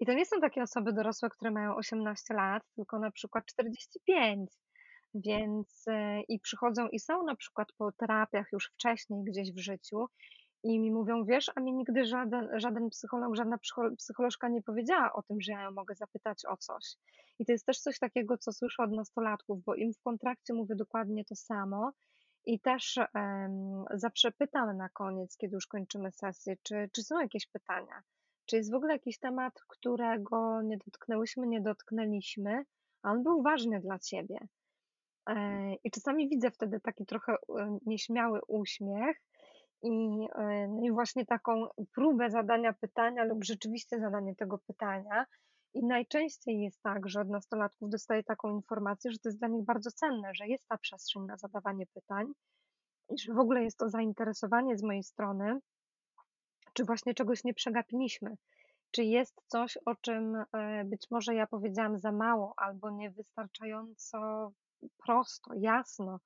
i to nie są takie osoby dorosłe, które mają 18 lat, tylko na przykład 45, więc, e, i przychodzą i są na przykład po terapiach już wcześniej gdzieś w życiu i mi mówią: „Wiesz, a mi nigdy żaden żaden psycholog, żadna psycho psycholożka nie powiedziała o tym, że ja ją mogę zapytać o coś”. I to jest też coś takiego, co słyszę od nastolatków, bo im w kontrakcie mówię dokładnie to samo i też, em, zawsze pytam na koniec, kiedy już kończymy sesję, czy czy są jakieś pytania, czy jest w ogóle jakiś temat, którego nie dotknęłyśmy, nie dotknęliśmy, a on był ważny dla ciebie. E, i czasami widzę wtedy taki trochę, e, nieśmiały uśmiech i, e, no i właśnie taką próbę zadania pytania lub rzeczywiste zadanie tego pytania. I najczęściej jest tak, że od nastolatków dostaję taką informację, że to jest dla nich bardzo cenne, że jest ta przestrzeń na zadawanie pytań i że w ogóle jest to zainteresowanie z mojej strony, czy właśnie czegoś nie przegapiliśmy, czy jest coś, o czym, być może ja powiedziałam za mało albo niewystarczająco prosto, jasno.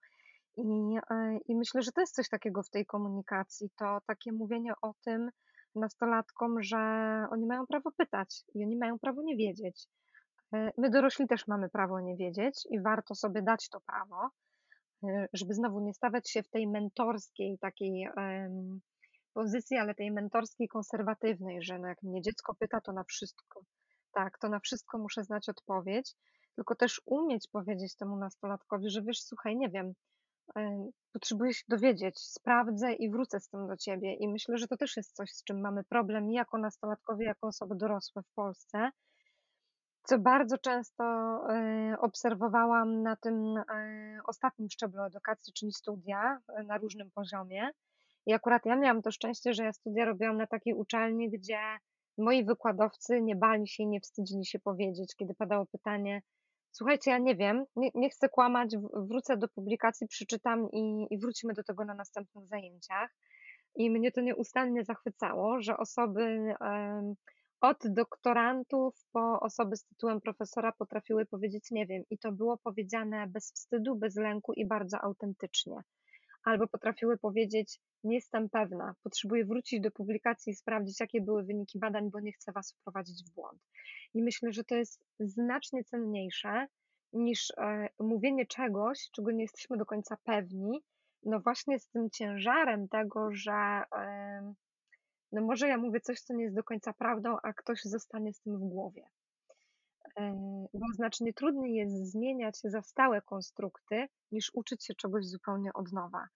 I, e, i myślę, że to jest coś takiego w tej komunikacji, to takie mówienie o tym nastolatkom, że oni mają prawo pytać i oni mają prawo nie wiedzieć. E, my dorośli też mamy prawo nie wiedzieć i warto sobie dać to prawo, e, żeby znowu nie stawiać się w tej mentorskiej takiej, pozycji, ale tej mentorskiej konserwatywnej, że no jak mnie dziecko pyta, to na wszystko tak, to na wszystko muszę znać odpowiedź, tylko też umieć powiedzieć temu nastolatkowi, że wiesz, słuchaj, nie wiem, e, potrzebuję się dowiedzieć, sprawdzę i wrócę z tym do ciebie. I myślę, że to też jest coś, z czym mamy problem jako nastolatkowie, jako osoby dorosłe w Polsce, co bardzo często, e, obserwowałam na tym, e, ostatnim szczeblu edukacji, czyli studia, na różnym poziomie. I akurat ja miałam to szczęście, że ja studia robiłam na takiej uczelni, gdzie moi wykładowcy nie bali się i nie wstydzili się powiedzieć, kiedy padało pytanie: „Słuchajcie, ja nie wiem, nie nie chcę kłamać, wrócę do publikacji, przeczytam i i wrócimy do tego na następnych zajęciach”. I mnie to nieustannie zachwycało, że osoby, od doktorantów po osoby z tytułem profesora potrafiły powiedzieć: „Nie wiem” i to było powiedziane bez wstydu, bez lęku i bardzo autentycznie. Albo potrafiły powiedzieć: „Nie jestem pewna, potrzebuję wrócić do publikacji i sprawdzić, jakie były wyniki badań, bo nie chcę was wprowadzić w błąd”. I myślę, że to jest znacznie cenniejsze niż, e, mówienie czegoś, czego nie jesteśmy do końca pewni, no właśnie z tym ciężarem tego, że, no może ja mówię coś, co nie jest do końca prawdą, a ktoś zostanie z tym w głowie. E, bo znacznie trudniej jest zmieniać za stałe konstrukty, niż uczyć się czegoś zupełnie od nowa.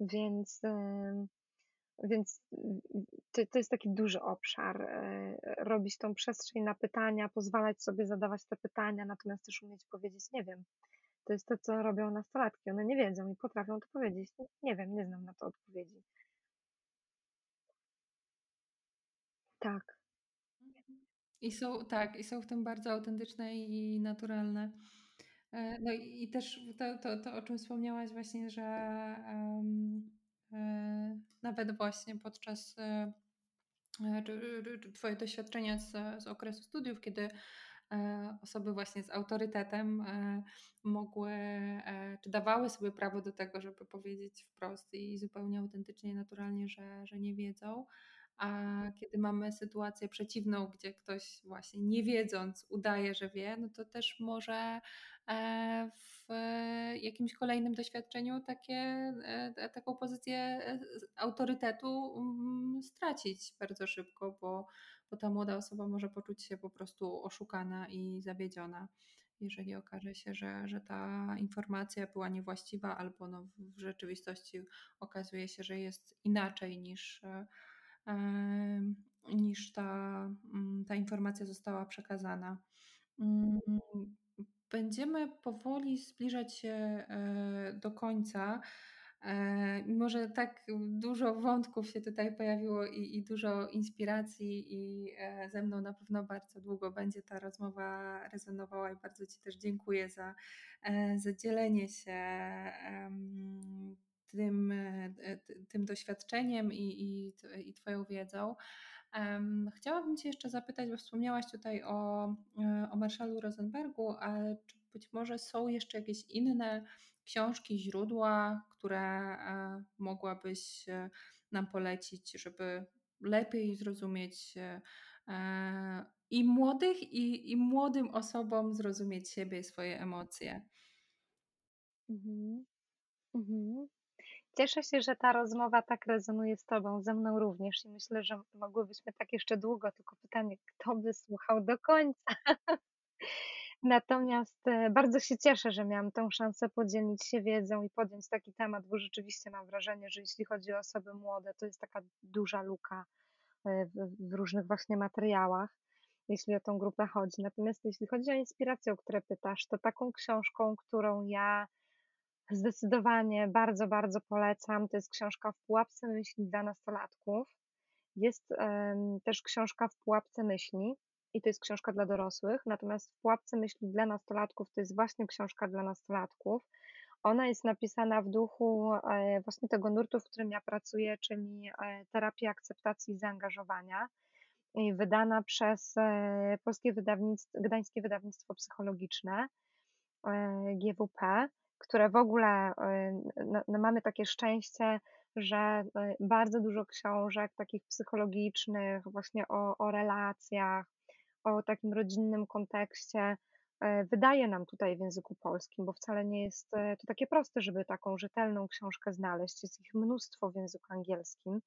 Więc, więc to to jest taki duży obszar, e, robić tą przestrzeń na pytania, pozwalać sobie zadawać te pytania, natomiast też umieć powiedzieć: „Nie wiem”. To jest to, co robią nastolatki, one nie wiedzą i potrafią to powiedzieć: „N nie wiem, nie znam na to odpowiedzi”. Tak. I są tak, i są w tym bardzo autentyczne i naturalne. E, no i też to to to, o czym wspomniałaś właśnie, że, em, e, nawet właśnie podczas, e, e, twoje doświadczenia z z okresu studiów, kiedy, e, osoby właśnie z autorytetem, mogły, czy dawały sobie prawo do tego, żeby powiedzieć wprost i zupełnie autentycznie, naturalnie, że że nie wiedzą. A kiedy mamy sytuację przeciwną, gdzie ktoś właśnie nie wiedząc udaje, że wie, no to też może, e, w jakimś kolejnym doświadczeniu takie, e, taką pozycję, e, autorytetu, mm, stracić bardzo szybko, bo bo ta młoda osoba może poczuć się po prostu oszukana i zawiedziona, jeżeli okaże się, że że ta informacja była niewłaściwa albo no w rzeczywistości okazuje się, że jest inaczej niż, niż ta, mm, ta informacja została przekazana. Mm, będziemy powoli zbliżać się, e, do końca. E, mimo że tak dużo wątków się tutaj pojawiło i, i dużo inspiracji, i e, ze mną na pewno bardzo długo będzie ta rozmowa rezonowała, i bardzo Ci też dziękuję za, e, za dzielenie się tym, tym doświadczeniem i, i, i Twoją wiedzą. Chciałabym Cię jeszcze zapytać, bo wspomniałaś tutaj o, o Marszalu Rosenbergu, ale czy być może są jeszcze jakieś inne książki, źródła, które e, mogłabyś e, nam polecić, żeby lepiej zrozumieć e, i młodych, i, i młodym osobom zrozumieć siebie i swoje emocje. Mhm. Mhm. Cieszę się, że ta rozmowa tak rezonuje z Tobą, ze mną również i myślę, że mogłybyśmy tak jeszcze długo, tylko pytanie, kto by słuchał do końca. [laughs] Natomiast e, bardzo się cieszę, że miałam tę szansę podzielić się wiedzą i podjąć taki temat, bo rzeczywiście mam wrażenie, że jeśli chodzi o osoby młode, to jest taka duża luka e, w różnych właśnie materiałach, jeśli o tą grupę chodzi. Natomiast jeśli chodzi o inspirację, o które pytasz, to taką książką, którą ja zdecydowanie bardzo, bardzo polecam, to jest książka W pułapce myśli dla nastolatków. Jest um, też książka W pułapce myśli i to jest książka dla dorosłych, natomiast w Pułapce Myśli dla nastolatków to jest właśnie książka dla nastolatków. Ona jest napisana w duchu e, właśnie tego nurtu, w którym ja pracuję, czyli e, terapia akceptacji i zaangażowania. Wydana przez e, Polskie Wydawnictwo, Gdańskie Wydawnictwo Psychologiczne, GWP, które w ogóle no, no mamy takie szczęście, że bardzo dużo książek takich psychologicznych, właśnie o, o relacjach, o takim rodzinnym kontekście e, wydaje nam tutaj w języku polskim, bo wcale nie jest to takie proste, żeby taką rzetelną książkę znaleźć. Jest ich mnóstwo w języku angielskim.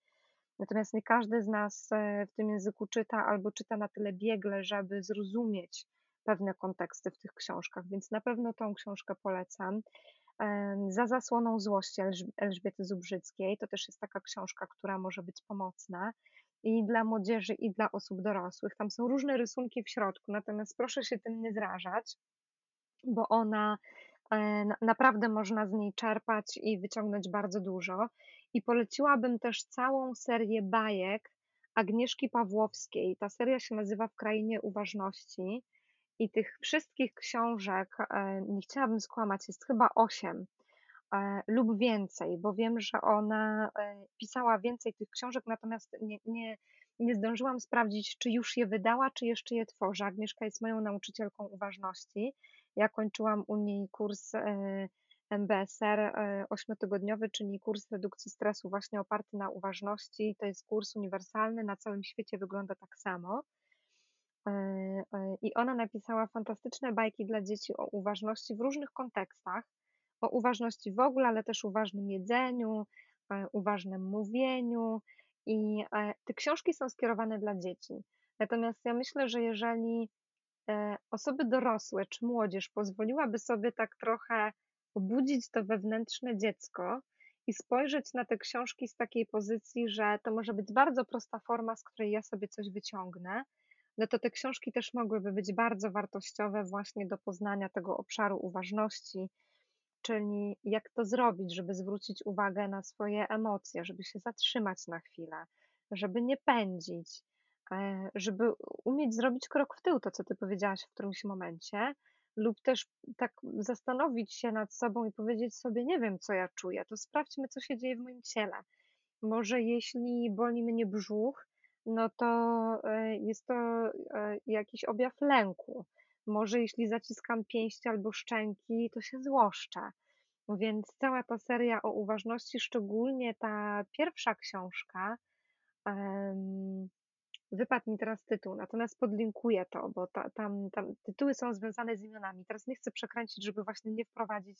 Natomiast nie każdy z nas w tym języku czyta albo czyta na tyle biegle, żeby zrozumieć pewne konteksty w tych książkach, więc na pewno tą książkę polecam. Za zasłoną złości Elżbiety Zubrzyckiej to też jest taka książka, która może być pomocna i dla młodzieży, i dla osób dorosłych. Tam są różne rysunki w środku, natomiast proszę się tym nie zrażać, bo ona e, naprawdę można z niej czerpać i wyciągnąć bardzo dużo. I poleciłabym też całą serię bajek Agnieszki Pawłowskiej. Ta seria się nazywa W Krainie Uważności. I tych wszystkich książek, e, nie chciałabym skłamać, jest chyba osiem E, lub więcej, bo wiem, że ona e, pisała więcej tych książek, natomiast nie, nie, nie zdążyłam sprawdzić, czy już je wydała, czy jeszcze je tworzy. Agnieszka jest moją nauczycielką uważności. Ja kończyłam u niej kurs MBSR ośmiotygodniowy, czyli kurs redukcji stresu właśnie oparty na uważności. To jest kurs uniwersalny, na całym świecie wygląda tak samo. I ona napisała fantastyczne bajki dla dzieci o uważności w różnych kontekstach o uważności w ogóle, ale też uważnym jedzeniu, e, uważnym mówieniu. I e, te książki są skierowane dla dzieci. Natomiast ja myślę, że jeżeli e, osoby dorosłe czy młodzież pozwoliłaby sobie tak trochę obudzić to wewnętrzne dziecko i spojrzeć na te książki z takiej pozycji, że to może być bardzo prosta forma, z której ja sobie coś wyciągnę, no to te książki też mogłyby być bardzo wartościowe właśnie do poznania tego obszaru uważności, czyli jak to zrobić, żeby zwrócić uwagę na swoje emocje, żeby się zatrzymać na chwilę, żeby nie pędzić, e, żeby umieć zrobić krok w tył, to co ty powiedziałaś w którymś momencie, lub też tak zastanowić się nad sobą i powiedzieć sobie, nie wiem, co ja czuję, to sprawdźmy, co się dzieje w moim ciele. Może jeśli boli mnie brzuch, no to e, jest to e, jakiś objaw lęku może jeśli zaciskam pięści albo szczęki, to się złoszczę. Więc cała ta seria o uważności, szczególnie ta pierwsza książka, wypadł mi teraz tytuł, natomiast podlinkuję to, bo ta, tam, tam tytuły są związane z imionami. Teraz nie chcę przekręcić, żeby właśnie nie wprowadzić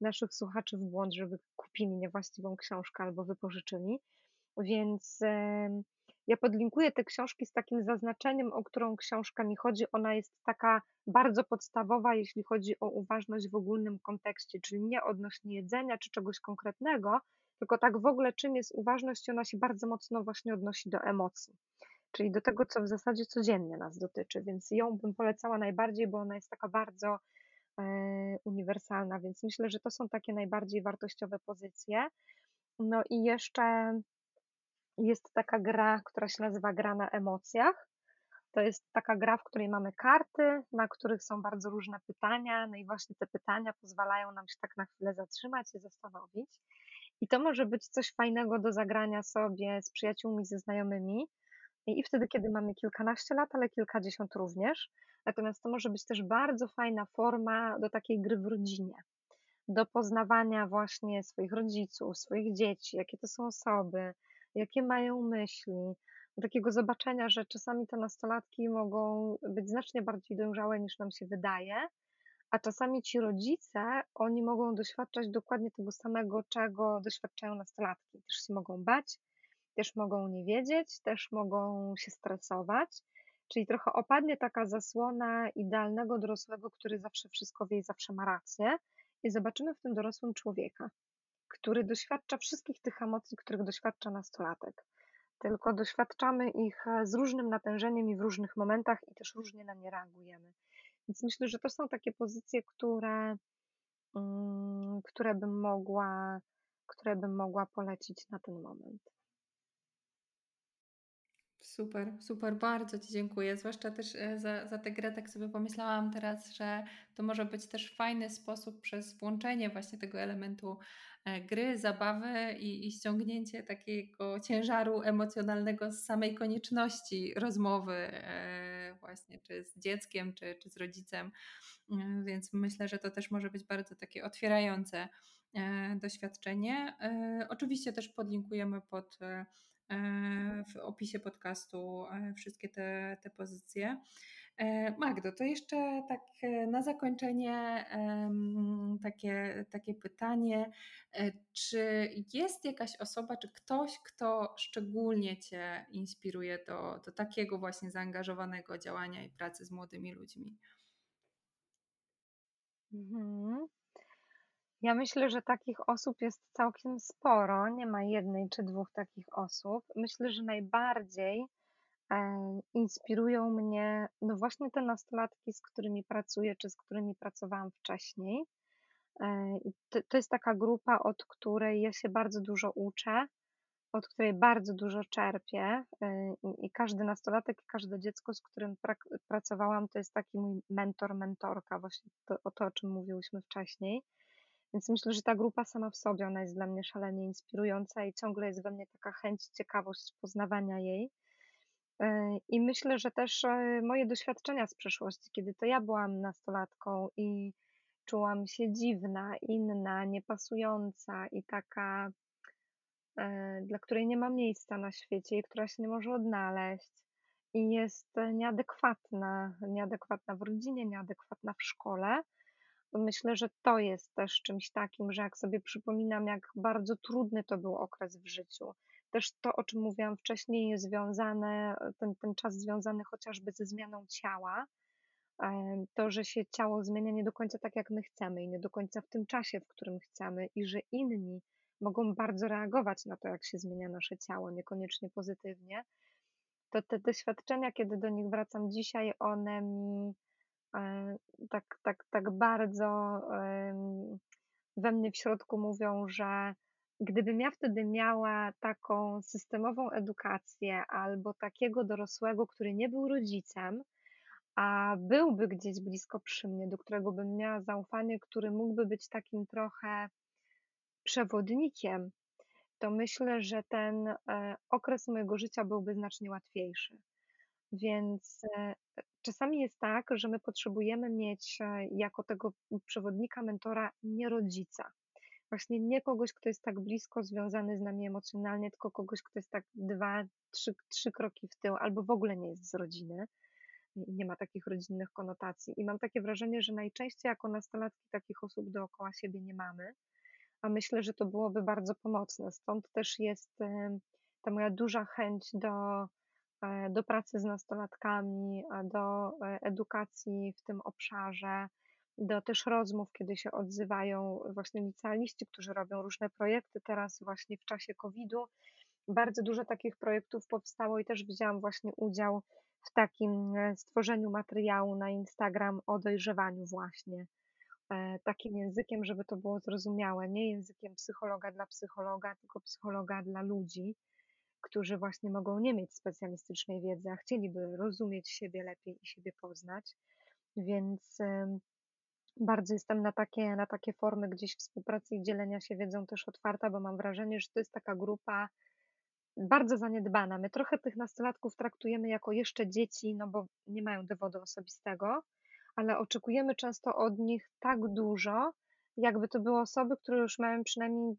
naszych słuchaczy w błąd, żeby kupili niewłaściwą książkę albo wypożyczyli. Więc ja podlinkuję te książki z takim zaznaczeniem, o którą książka mi chodzi. Ona jest taka bardzo podstawowa, jeśli chodzi o uważność w ogólnym kontekście, czyli nie odnośnie jedzenia czy czegoś konkretnego, tylko tak w ogóle czym jest uważność, ona się bardzo mocno właśnie odnosi do emocji, czyli do tego, co w zasadzie codziennie nas dotyczy, więc ją bym polecała najbardziej, bo ona jest taka bardzo uniwersalna, więc myślę, że to są takie najbardziej wartościowe pozycje. No i jeszcze jest taka gra, która się nazywa gra na emocjach. To jest taka gra, w której mamy karty, na których są bardzo różne pytania, no i właśnie te pytania pozwalają nam się tak na chwilę zatrzymać i zastanowić. I to może być coś fajnego do zagrania sobie z przyjaciółmi, ze znajomymi. I wtedy, kiedy mamy kilkanaście lat, ale kilkadziesiąt również. Natomiast to może być też bardzo fajna forma do takiej gry w rodzinie, do poznawania właśnie swoich rodziców, swoich dzieci, jakie to są osoby, jakie mają myśli, takiego zobaczenia, że czasami te nastolatki mogą być znacznie bardziej dojrzałe niż nam się wydaje, a czasami ci rodzice, oni mogą doświadczać dokładnie tego samego, czego doświadczają nastolatki. Też się mogą bać, też mogą nie wiedzieć, też mogą się stresować. Czyli trochę opadnie taka zasłona idealnego dorosłego, który zawsze wszystko wie i zawsze ma rację, i zobaczymy w tym dorosłym człowieka, który doświadcza wszystkich tych emocji, których doświadcza nastolatek. Tylko doświadczamy ich e, z różnym natężeniem i w różnych momentach, i też różnie na nie reagujemy. Więc myślę, że to są takie pozycje, które, mm, które, bym, mogła, które bym mogła polecić na ten moment. Super, super, bardzo Ci dziękuję. Zwłaszcza też e, za, za tę grę, tak sobie pomyślałam teraz, że to może być też fajny sposób przez włączenie właśnie tego elementu e, gry, zabawy i, i ściągnięcie takiego ciężaru emocjonalnego z samej konieczności rozmowy, e, właśnie czy z dzieckiem, czy, czy z rodzicem. Więc myślę, że to też może być bardzo takie otwierające doświadczenie. Oczywiście też podlinkujemy pod w opisie podcastu e, wszystkie te, te pozycje. E, Magdo, to jeszcze tak na zakończenie takie, takie pytanie. Czy jest jakaś osoba, czy ktoś, kto szczególnie Cię inspiruje do, do takiego właśnie zaangażowanego działania i pracy z młodymi ludźmi? Mhm. Ja myślę, że takich osób jest całkiem sporo. Nie ma jednej czy dwóch takich osób. Myślę, że najbardziej e, inspirują mnie, no właśnie te nastolatki, z którymi pracuję, czy z którymi pracowałam wcześniej. E, to, to jest taka grupa, od której ja się bardzo dużo uczę, od której bardzo dużo czerpię. E, I każdy nastolatek, każde dziecko, z którym pra- pracowałam, to jest taki mój mentor, mentorka, właśnie to, o to, o czym mówiłyśmy wcześniej. Więc myślę, że ta grupa sama w sobie, ona jest dla mnie szalenie inspirująca i ciągle jest we mnie taka chęć, ciekawość poznawania jej. E, I myślę, że też e, moje doświadczenia z przeszłości, kiedy to ja byłam nastolatką i czułam się dziwna, inna, niepasująca i taka, e, dla której nie ma miejsca na świecie i która się nie może odnaleźć i jest nieadekwatna, nieadekwatna w rodzinie, nieadekwatna w szkole, myślę, że to jest też czymś takim, że jak sobie przypominam, jak bardzo trudny to był okres w życiu. Też to, o czym mówiłam wcześniej, jest związane, ten, ten czas związany chociażby ze zmianą ciała. To, że się ciało zmienia nie do końca tak, jak my chcemy i nie do końca w tym czasie, w którym chcemy, i że inni mogą bardzo reagować na to, jak się zmienia nasze ciało, niekoniecznie pozytywnie. To te doświadczenia, kiedy do nich wracam dzisiaj, one mi tak, tak, tak bardzo we mnie w środku mówią, że gdybym ja wtedy miała taką systemową edukację albo takiego dorosłego, który nie był rodzicem, a byłby gdzieś blisko przy mnie, do którego bym miała zaufanie, który mógłby być takim trochę przewodnikiem, to myślę, że ten e, okres mojego życia byłby znacznie łatwiejszy. Więc e, czasami jest tak, że my potrzebujemy mieć e, jako tego przewodnika, mentora nie rodzica. Właśnie nie kogoś, kto jest tak blisko związany z nami emocjonalnie, tylko kogoś, kto jest tak dwa, trzy, trzy kroki w tył, albo w ogóle nie jest z rodziny i nie ma takich rodzinnych konotacji. I mam takie wrażenie, że najczęściej jako nastolatki takich osób dookoła siebie nie mamy, a myślę, że to byłoby bardzo pomocne. Stąd też jest ta moja duża chęć do do pracy z nastolatkami, do e, edukacji w tym obszarze, do też rozmów, kiedy się odzywają właśnie licealiści, którzy robią różne projekty teraz właśnie w czasie COVID-u. Bardzo dużo takich projektów powstało i też wzięłam właśnie udział w takim e, stworzeniu materiału na Instagram o dojrzewaniu właśnie, e, takim językiem, żeby to było zrozumiałe, nie językiem psychologa dla psychologa, tylko psychologa dla ludzi, którzy właśnie mogą nie mieć specjalistycznej wiedzy, a chcieliby rozumieć siebie lepiej i siebie poznać. Więc bardzo jestem na takie, na takie formy gdzieś współpracy i dzielenia się wiedzą też otwarta, bo mam wrażenie, że to jest taka grupa bardzo zaniedbana. My trochę tych nastolatków traktujemy jako jeszcze dzieci, no bo nie mają dowodu osobistego, ale oczekujemy często od nich tak dużo, jakby to były osoby, które już mają przynajmniej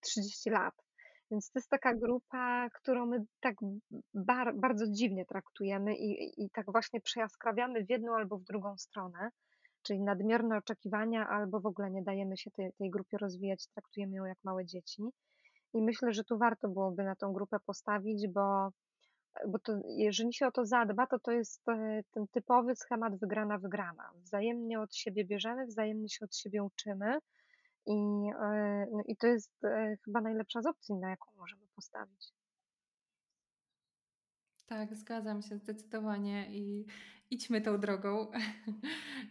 30 lat. Więc to jest taka grupa, którą my tak bar bardzo dziwnie traktujemy i i tak właśnie przejaskrawiamy w jedną albo w drugą stronę, czyli nadmierne oczekiwania albo w ogóle nie dajemy się tej tej grupie rozwijać, traktujemy ją jak małe dzieci. I myślę, że tu warto byłoby na tą grupę postawić, bo bo to jeżeli się o to zadba, to to jest, e, ten typowy schemat wygrana, wygrana. Wzajemnie od siebie bierzemy, wzajemnie się od siebie uczymy i, e, no i to jest, e, chyba najlepsza z opcji, na jaką możemy postawić. Tak, zgadzam się zdecydowanie i idźmy tą drogą. [laughs]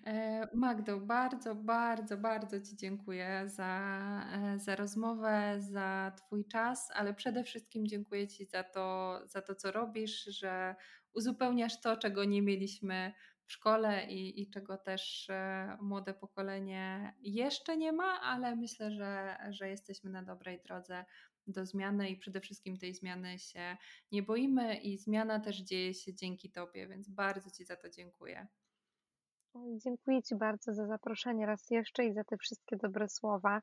E, Magdo, bardzo, bardzo, bardzo Ci dziękuję za, za rozmowę, za Twój czas, ale przede wszystkim dziękuję Ci za to, za to, co robisz, że uzupełniasz to, czego nie mieliśmy szkole i, i czego też e, młode pokolenie jeszcze nie ma, ale myślę, że, że jesteśmy na dobrej drodze do zmiany i przede wszystkim tej zmiany się nie boimy i zmiana też dzieje się dzięki Tobie, więc bardzo Ci za to dziękuję. Dziękuję Ci bardzo za zaproszenie raz jeszcze i za te wszystkie dobre słowa.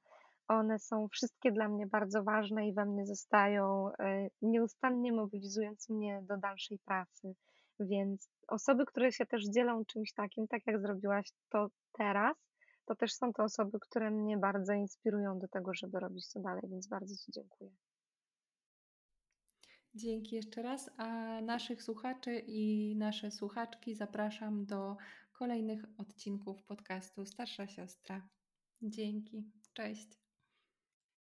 One są wszystkie dla mnie bardzo ważne i we mnie zostają, e, nieustannie mobilizując mnie do dalszej pracy. Więc osoby, które się też dzielą czymś takim, tak jak zrobiłaś to teraz, to też są to osoby, które mnie bardzo inspirują do tego, żeby robić to dalej, więc bardzo Ci dziękuję. Dzięki jeszcze raz, a naszych słuchaczy i nasze słuchaczki zapraszam do kolejnych odcinków podcastu Starsza Siostra. Dzięki, cześć.